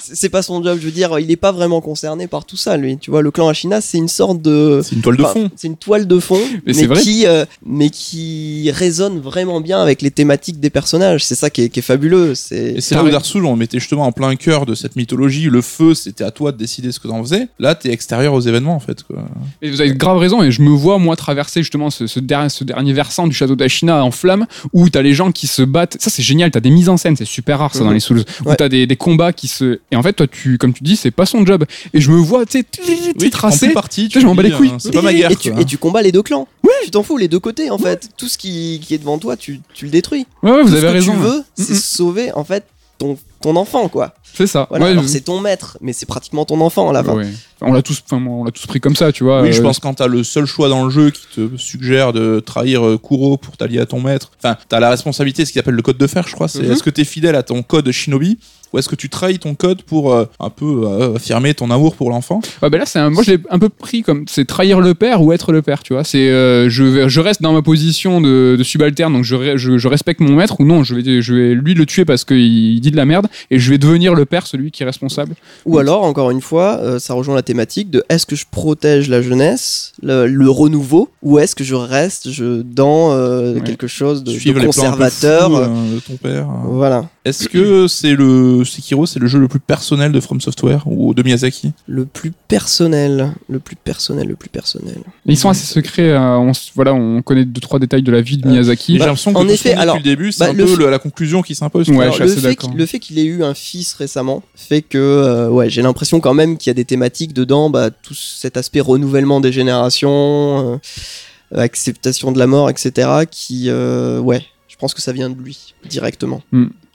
C'est- pas son job. Je veux dire, il est pas vraiment concerné par tout ça, lui. Tu vois, le clan Ashina, c'est une sorte de C'est une toile de fond. C'est une toile de fond, Mais qui, euh, mais qui résonne vraiment bien avec les thématiques des personnages. C'est ça qui est, qui est fabuleux. C'est Et c'est là où Dark Souls, on mettait justement en plein cœur de cette mythologie. Le feu, c'était à toi de décider ce que t'en faisais. Là, t'es extérieur aux événements, en fait. Quoi. Et vous avez grave raison, et je me vois moi traverser justement ce, ce dernier, ce dernier versant du château d'Ashina en flamme, où t'as les gens qui se battent. Ça c'est génial, t'as des mises en scène, c'est super rare ça dans Mhm. les Souls, où Ouais. t'as des, des combats qui se. Et en fait, toi, tu, comme tu dis, c'est pas son job. Et je me vois, tu sais, tracé. parti. Tu sais, je m'en bats les couilles. euh, C'est pas ma guerre. et, tu, quoi. et tu combats les deux clans. Tu t'en fous, les deux côtés en fait. Tout ce qui, qui est devant toi, tu, tu le détruis. Ouais, ouais, vous Tout avez ce que raison. tu ouais. veux, c'est sauver en fait ton, ton enfant quoi. C'est ça. Voilà, Ouais, alors je- c'est ton maître, mais c'est pratiquement ton enfant à la fin. ouais. Enfin, on l'a tous, enfin, on l'a tous pris comme ça, tu vois. Oui, je euh, pense quand t'as le seul choix dans le jeu qui te suggère de trahir euh, Kuro pour t'allier à ton maître. Enfin, t'as la responsabilité, ce qu'il appelle le code de fer, je crois. C'est Mhm. est-ce que t'es fidèle à ton code Shinobi ou est-ce que tu trahis ton code pour euh, un peu euh, affirmer ton amour pour l'enfant? Ouais, ben là, c'est un- moi, je l'ai un peu pris comme c'est trahir le père ou être le père, tu vois. C'est euh, je, vais- je reste dans ma position de, de subalterne, donc je, re- je, je respecte mon maître ou non, je vais, je vais lui le tuer parce qu'il il dit de la merde et je vais devenir le père, celui qui est responsable. Ou alors, encore une fois, euh, ça rejoint la thématique de est-ce que je protège la jeunesse, le, le renouveau, ou est-ce que je reste je, dans euh, Ouais. quelque chose de, de conservateur de ton père. Voilà. Est-ce que c'est le Sekiro, c'est le jeu le plus personnel de From Software ou de Miyazaki? Le plus personnel, le plus personnel, le plus personnel. Ils sont assez secrets, euh, on, s- voilà, on connaît deux trois détails de la vie de Euh, Miyazaki. J'ai l'impression que en tout ce effet, qu'on dit alors, depuis le début, c'est bah, un le peu le- la conclusion qui s'impose. Ouais, Alors, je suis le, assez fait d'accord. qu'il- le fait qu'il ait eu un fils récemment fait que euh, ouais, j'ai l'impression quand même qu'il y a des thématiques dedans, bah, tout cet aspect renouvellement des générations, euh, acceptation de la mort, etc. qui, euh, ouais, pense que ça vient de lui directement.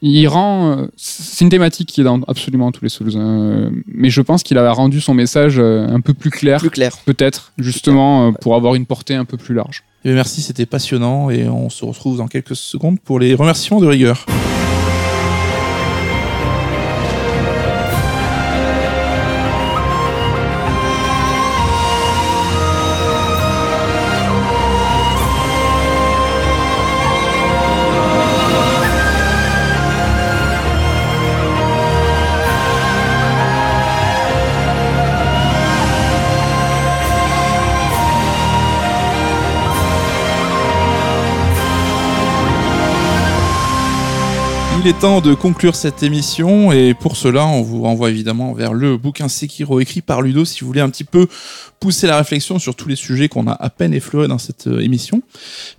Il rend, euh, c'est une thématique qui est dans absolument tous les Souls, hein, mais je pense qu'il a rendu son message euh, un peu plus clair, Plus clair. peut-être justement euh, pour avoir une portée un peu plus large. Eh merci, c'était passionnant et on se retrouve dans quelques secondes pour les remerciements de rigueur. Est temps de conclure cette émission et pour cela, on vous renvoie évidemment vers le bouquin Sekiro écrit par Ludo si vous voulez un petit peu pousser la réflexion sur tous les sujets qu'on a à peine effleurés dans cette euh, émission.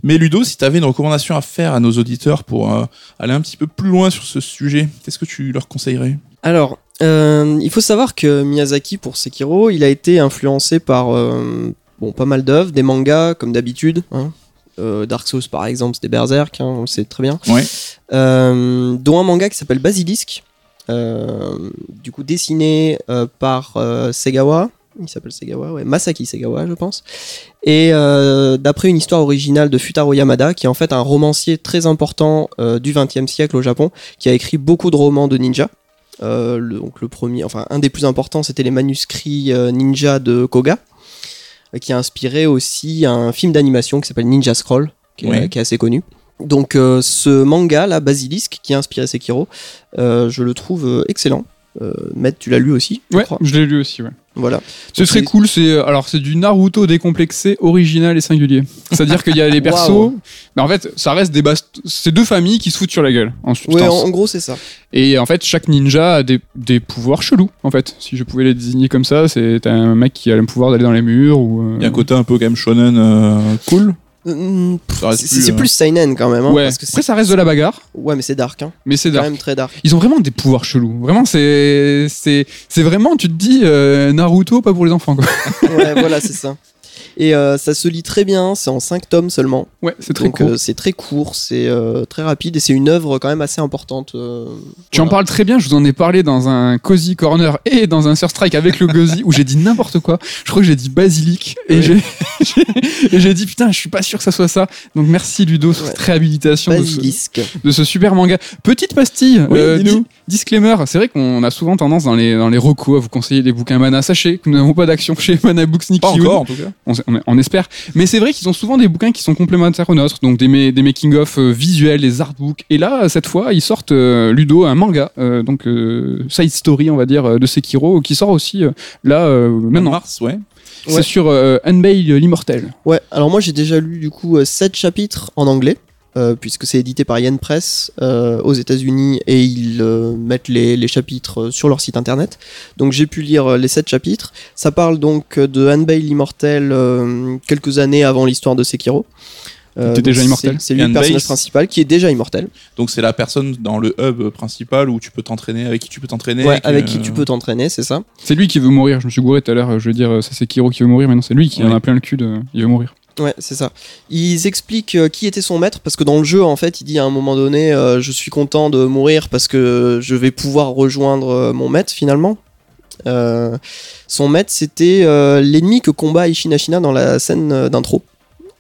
Mais Ludo, si tu avais une recommandation à faire à nos auditeurs pour euh, aller un petit peu plus loin sur ce sujet, qu'est-ce que tu leur conseillerais? Alors, euh, il faut savoir que Miyazaki, pour Sekiro, il a été influencé par bon, pas mal d'œuvres, des mangas, comme d'habitude. hein. Euh, Dark Souls, par exemple, c'était Berserk, hein, on le sait très bien. Ouais. Euh, dont un manga qui s'appelle Basilisk, euh, du coup dessiné par Segawa. Il s'appelle Segawa, ouais, Masaki Segawa, je pense. Et d'après une histoire originale de Futaro Yamada, qui est en fait un romancier très important du XXe siècle au Japon, qui a écrit beaucoup de romans de ninja. Euh, le, donc le premier, enfin un des plus importants, c'était les manuscrits euh, ninja de Koga, qui a inspiré aussi un film d'animation qui s'appelle Ninja Scroll, qui est, Ouais. qui est assez connu. Donc euh, ce manga là, Basilisk, qui a inspiré Sekiro, euh, je le trouve euh, excellent. Euh, Matt, tu l'as lu aussi, je Ouais, crois. je l'ai lu aussi, ouais. Voilà. C'est très c'est- cool, c'est alors c'est du Naruto décomplexé, original et singulier. C'est-à-dire qu'il y a les persos, mais en fait, ça reste des bast- c'est deux familles qui se foutent sur la gueule en Ouais, substance. en, en gros c'est ça. Et en fait, chaque ninja a des, des pouvoirs chelous. En fait, si je pouvais les désigner comme ça, c'est un mec qui a le pouvoir d'aller dans les murs ou. euh, Il y a un côté un peu quand même shonen euh, cool. Reste c'est c'est euh, plus seinen quand même. hein, ouais. parce que Après, ça reste de la bagarre, Ouais, mais c'est dark. Hein. mais c'est Quand dark. même très dark. Ils ont vraiment des pouvoirs chelous. Vraiment, c'est c'est c'est vraiment, tu te dis euh, Naruto pas pour les enfants quoi. ouais, voilà, c'est ça. Et euh, ça se lit très bien, c'est en 5 tomes seulement. Ouais, c'est très Donc cool. euh, c'est très court, c'est euh, très rapide et c'est une œuvre quand même assez importante. euh, Tu en parles très bien, je vous en ai parlé dans un Cozy Corner et dans un Surstrike avec le Gozi où j'ai dit n'importe quoi. Je crois que j'ai dit basilic et Oui. j'ai dit putain, je suis pas sûr que ça soit ça. Donc merci Ludo sur Ouais. cette réhabilitation de ce, Basilisk. de ce super manga. Petite pastille, Oui, euh, di- disclaimer, c'est vrai qu'on a souvent tendance dans les, dans les recos à vous conseiller des bouquins Mana. Sachez que nous n'avons pas d'action chez Mana Books ni Pas encore en tout cas. On, on- on espère. Mais c'est vrai qu'ils ont souvent des bouquins qui sont complémentaires aux nôtres, donc des, ma- des making-of euh, visuels, des artbooks. Et là, cette fois, ils sortent euh, Ludo, un manga, euh, donc euh, side story, on va dire, de Sekiro, qui sort aussi euh, là euh, En maintenant. mars, ouais. C'est Ouais. sur euh, Unveil l'immortel. Ouais, alors moi j'ai déjà lu du coup 7 chapitres en anglais. Euh, puisque c'est édité par Yen Press euh, aux États-Unis et ils euh, mettent les, les chapitres sur leur site internet. Donc j'ai pu lire les 7 chapitres. Ça parle donc de Hanbei l'immortel euh, quelques années avant l'histoire de Sekiro. Euh, donc déjà c'est- immortel. C'est lui le personnage principal qui est déjà immortel. Donc c'est la personne dans le hub principal où tu peux t'entraîner, avec qui tu peux t'entraîner. Ouais, avec qui tu peux t'entraîner, c'est ça. C'est lui qui veut mourir. Je me suis gouré tout à l'heure. Je veux dire, c'est Sekiro qui veut mourir, mais non, c'est lui qui en a plein le cul. De... Il veut mourir. Ouais, c'est ça. Ils expliquent euh, qui était son maître parce que dans le jeu, en fait, il dit à un moment donné, euh, je suis content de mourir parce que je vais pouvoir rejoindre euh, mon maître finalement. Son maître, c'était l'ennemi que combat Ishinashina dans la scène d'intro.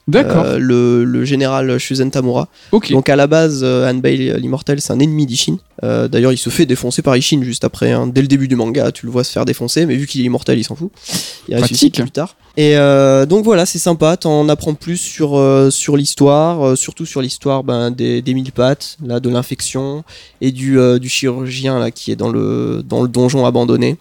D'accord. Euh, le, le général Shuzen Tamura. ok. Donc à la base, euh, Hanbei euh, l'immortel, c'est un ennemi d'Ishin. D'ailleurs, il se fait défoncer par Ishin juste après. hein. Dès le début du manga, tu le vois se faire défoncer, mais vu qu'il est immortel, il s'en fout. Il ressuscite Pratique. plus tard. Et euh, donc voilà, c'est sympa. T'en apprends plus sur euh, sur l'histoire, euh, surtout sur l'histoire ben, des, des mille pattes, là, de l'infection et du, euh, du chirurgien là qui est dans le dans le donjon abandonné.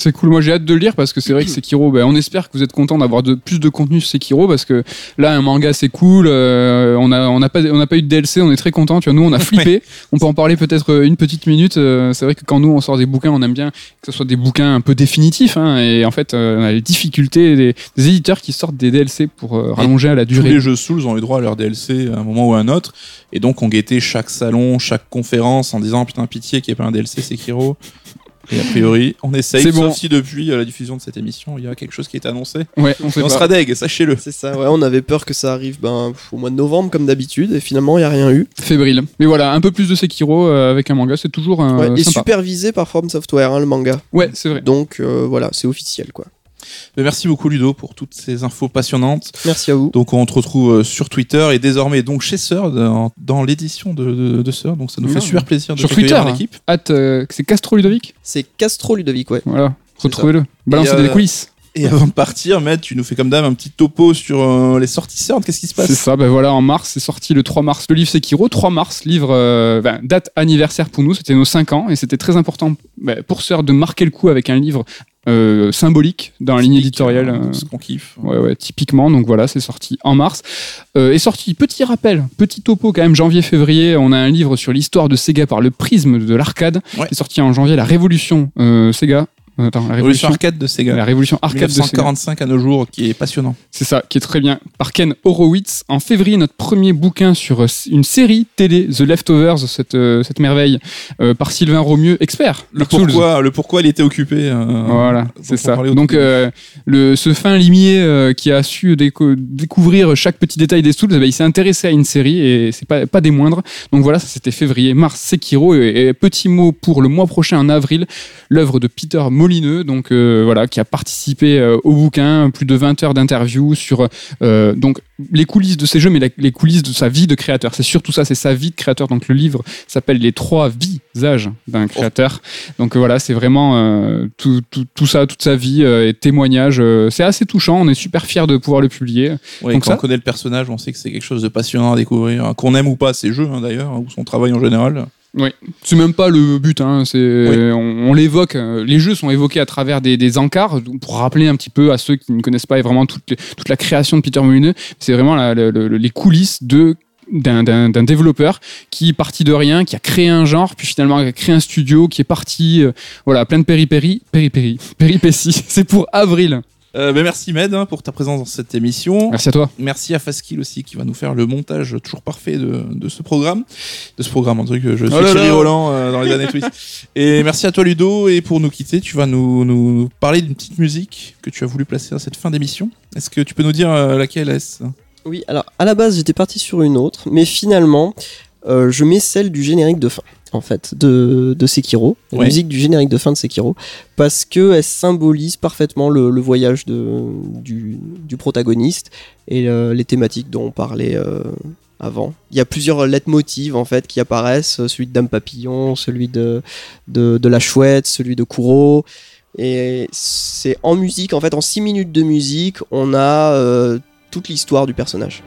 C'est cool, moi j'ai hâte de le lire parce que c'est vrai que Sekiro, ben, on espère que vous êtes content d'avoir de, plus de contenu sur Sekiro parce que là un manga c'est cool, euh, on n'a pas on n'a pas eu de DLC, on est très content, tu vois nous on a flippé, on peut en parler peut-être euh, une petite minute. euh, c'est vrai que quand nous on sort des bouquins, on aime bien que ce soit des bouquins un peu définitifs hein, et en fait euh, on a les difficultés des, des éditeurs qui sortent des DLC pour rallonger à la Tous durée. les jeux Souls ont eu droit à leur DLC à un moment ou à un autre, et donc on guettait chaque salon, chaque conférence en disant putain pitié qu'il n'y ait pas un DLC Sekiro. Et a priori, on essaye, C'est sauf bon. si depuis euh, la diffusion de cette émission, il y a quelque chose qui est annoncé. Ouais, on sait on pas. sera deg, sachez-le. C'est ça. Ouais, on avait peur que ça arrive ben, au mois de novembre comme d'habitude, et finalement il y a rien eu. fébrile. Mais voilà, un peu plus de Sekiro euh, avec un manga, c'est toujours un Ouais, et sympa. supervisé par From Software, hein, le manga. Ouais, c'est vrai. Donc euh, voilà, c'est officiel quoi. Mais merci beaucoup Ludo pour toutes ces infos passionnantes. Merci à vous. Donc on te retrouve euh, sur Twitter et désormais donc chez Sir dans, dans l'édition de, de, de Sir. Donc ça nous fait super plaisir de Sur Twitter, dans l'équipe. Hâte, euh, c'est Castro Ludovic C'est Castro Ludovic, ouais. Voilà, C'est retrouvez-le. Balancez Et, des euh, coulisses. Et avant de partir, Matt, tu nous fais comme d'hab un petit topo sur euh, les sorties Sir. Qu'est-ce qui se passe? C'est ça, ben voilà, en mars, c'est sorti le 3 mars, le livre Sekiro, 3 mars, livre, euh, ben, date anniversaire pour nous, c'était nos 5 ans, et c'était très important ben, pour Sœur de marquer le coup avec un livre euh, symbolique dans la ligne éditoriale. euh, Ce qu'on kiffe. Ouais, ouais, typiquement. Donc voilà, c'est sorti en mars. Euh, est sorti, petit rappel, petit topo quand même, janvier-février. On a un livre sur l'histoire de Sega par le prisme de l'arcade. Ouais. qui est sorti en janvier, La Révolution euh, Sega. Euh, Attends, la Révolution Révolution. arcade de Sega. La Révolution arcade de Sega. 1945 à nos jours, qui est passionnant. C'est ça, qui est très bien. Par Ken Horowitz. En février, notre premier bouquin sur euh, une série télé, The Leftovers, cette, euh, cette merveille, euh, par Sylvain Romieux, expert. Le Souls. pourquoi, le pourquoi il était occupé. euh, Voilà, c'est ça. Donc, euh, le, ce fin limier euh, qui a su déco- découvrir chaque petit détail des Souls, eh ben, il s'est intéressé à une série et c'est pas, pas des moindres. Donc voilà, ça c'était février, mars, Sekiro. Et, et petit mot pour le mois prochain, en avril, l'œuvre de Peter Molineux, donc euh, voilà, qui a participé euh, au bouquin, plus de 20 heures d'interviews sur euh, donc les coulisses de ses jeux, mais la- les coulisses de sa vie de créateur. C'est surtout ça, c'est sa vie de créateur. Donc le livre s'appelle Les trois visages d'un créateur. Donc voilà, c'est vraiment tout, tout, tout ça, toute sa vie et témoignages. euh, c'est assez touchant. On est super fiers de pouvoir le publier. Ouais, donc quand ça- on connaît le personnage, on sait que c'est quelque chose de passionnant à découvrir. hein, Qu'on aime ou pas ses jeux, hein, d'ailleurs, ou son travail en général. C'est même pas le but. Hein, c'est on, on l'évoque. euh, Les jeux sont évoqués à travers des, des encarts pour rappeler un petit peu à ceux qui ne connaissent pas vraiment toute, les- toute la création de Peter Molineux. C'est vraiment la- les coulisses de d'un développeur qui est parti de rien, qui a créé un genre, puis finalement a créé un studio, qui est parti, euh, voilà, plein de péripéries, péripéries, péripéties. C'est pour avril. Euh, ben, merci Med hein, pour ta présence dans cette émission. Merci à toi. Merci à Faskill aussi qui va nous faire le montage toujours parfait de, de ce programme. De ce programme, un truc, je suis Oh là Thierry là. Roland euh, dans les années Twist. Et merci à toi Ludo. Et pour nous quitter, tu vas nous, nous parler d'une petite musique que tu as voulu placer dans cette fin d'émission. Est-ce que tu peux nous dire euh, laquelle est-ce? Oui, alors à la base j'étais parti sur une autre, mais finalement euh, je mets celle du générique de fin, en fait, de, de Sekiro, la musique du générique de fin de Sekiro, parce que elle symbolise parfaitement le, le voyage de, du, du protagoniste et euh, les thématiques dont on parlait euh, avant. Il y a plusieurs leitmotivs en fait qui apparaissent, celui de Dame Papillon, celui de, de, de la chouette, celui de Kuro. Et c'est en musique, en fait, en 6 minutes de musique, on a euh, toute l'histoire du personnage.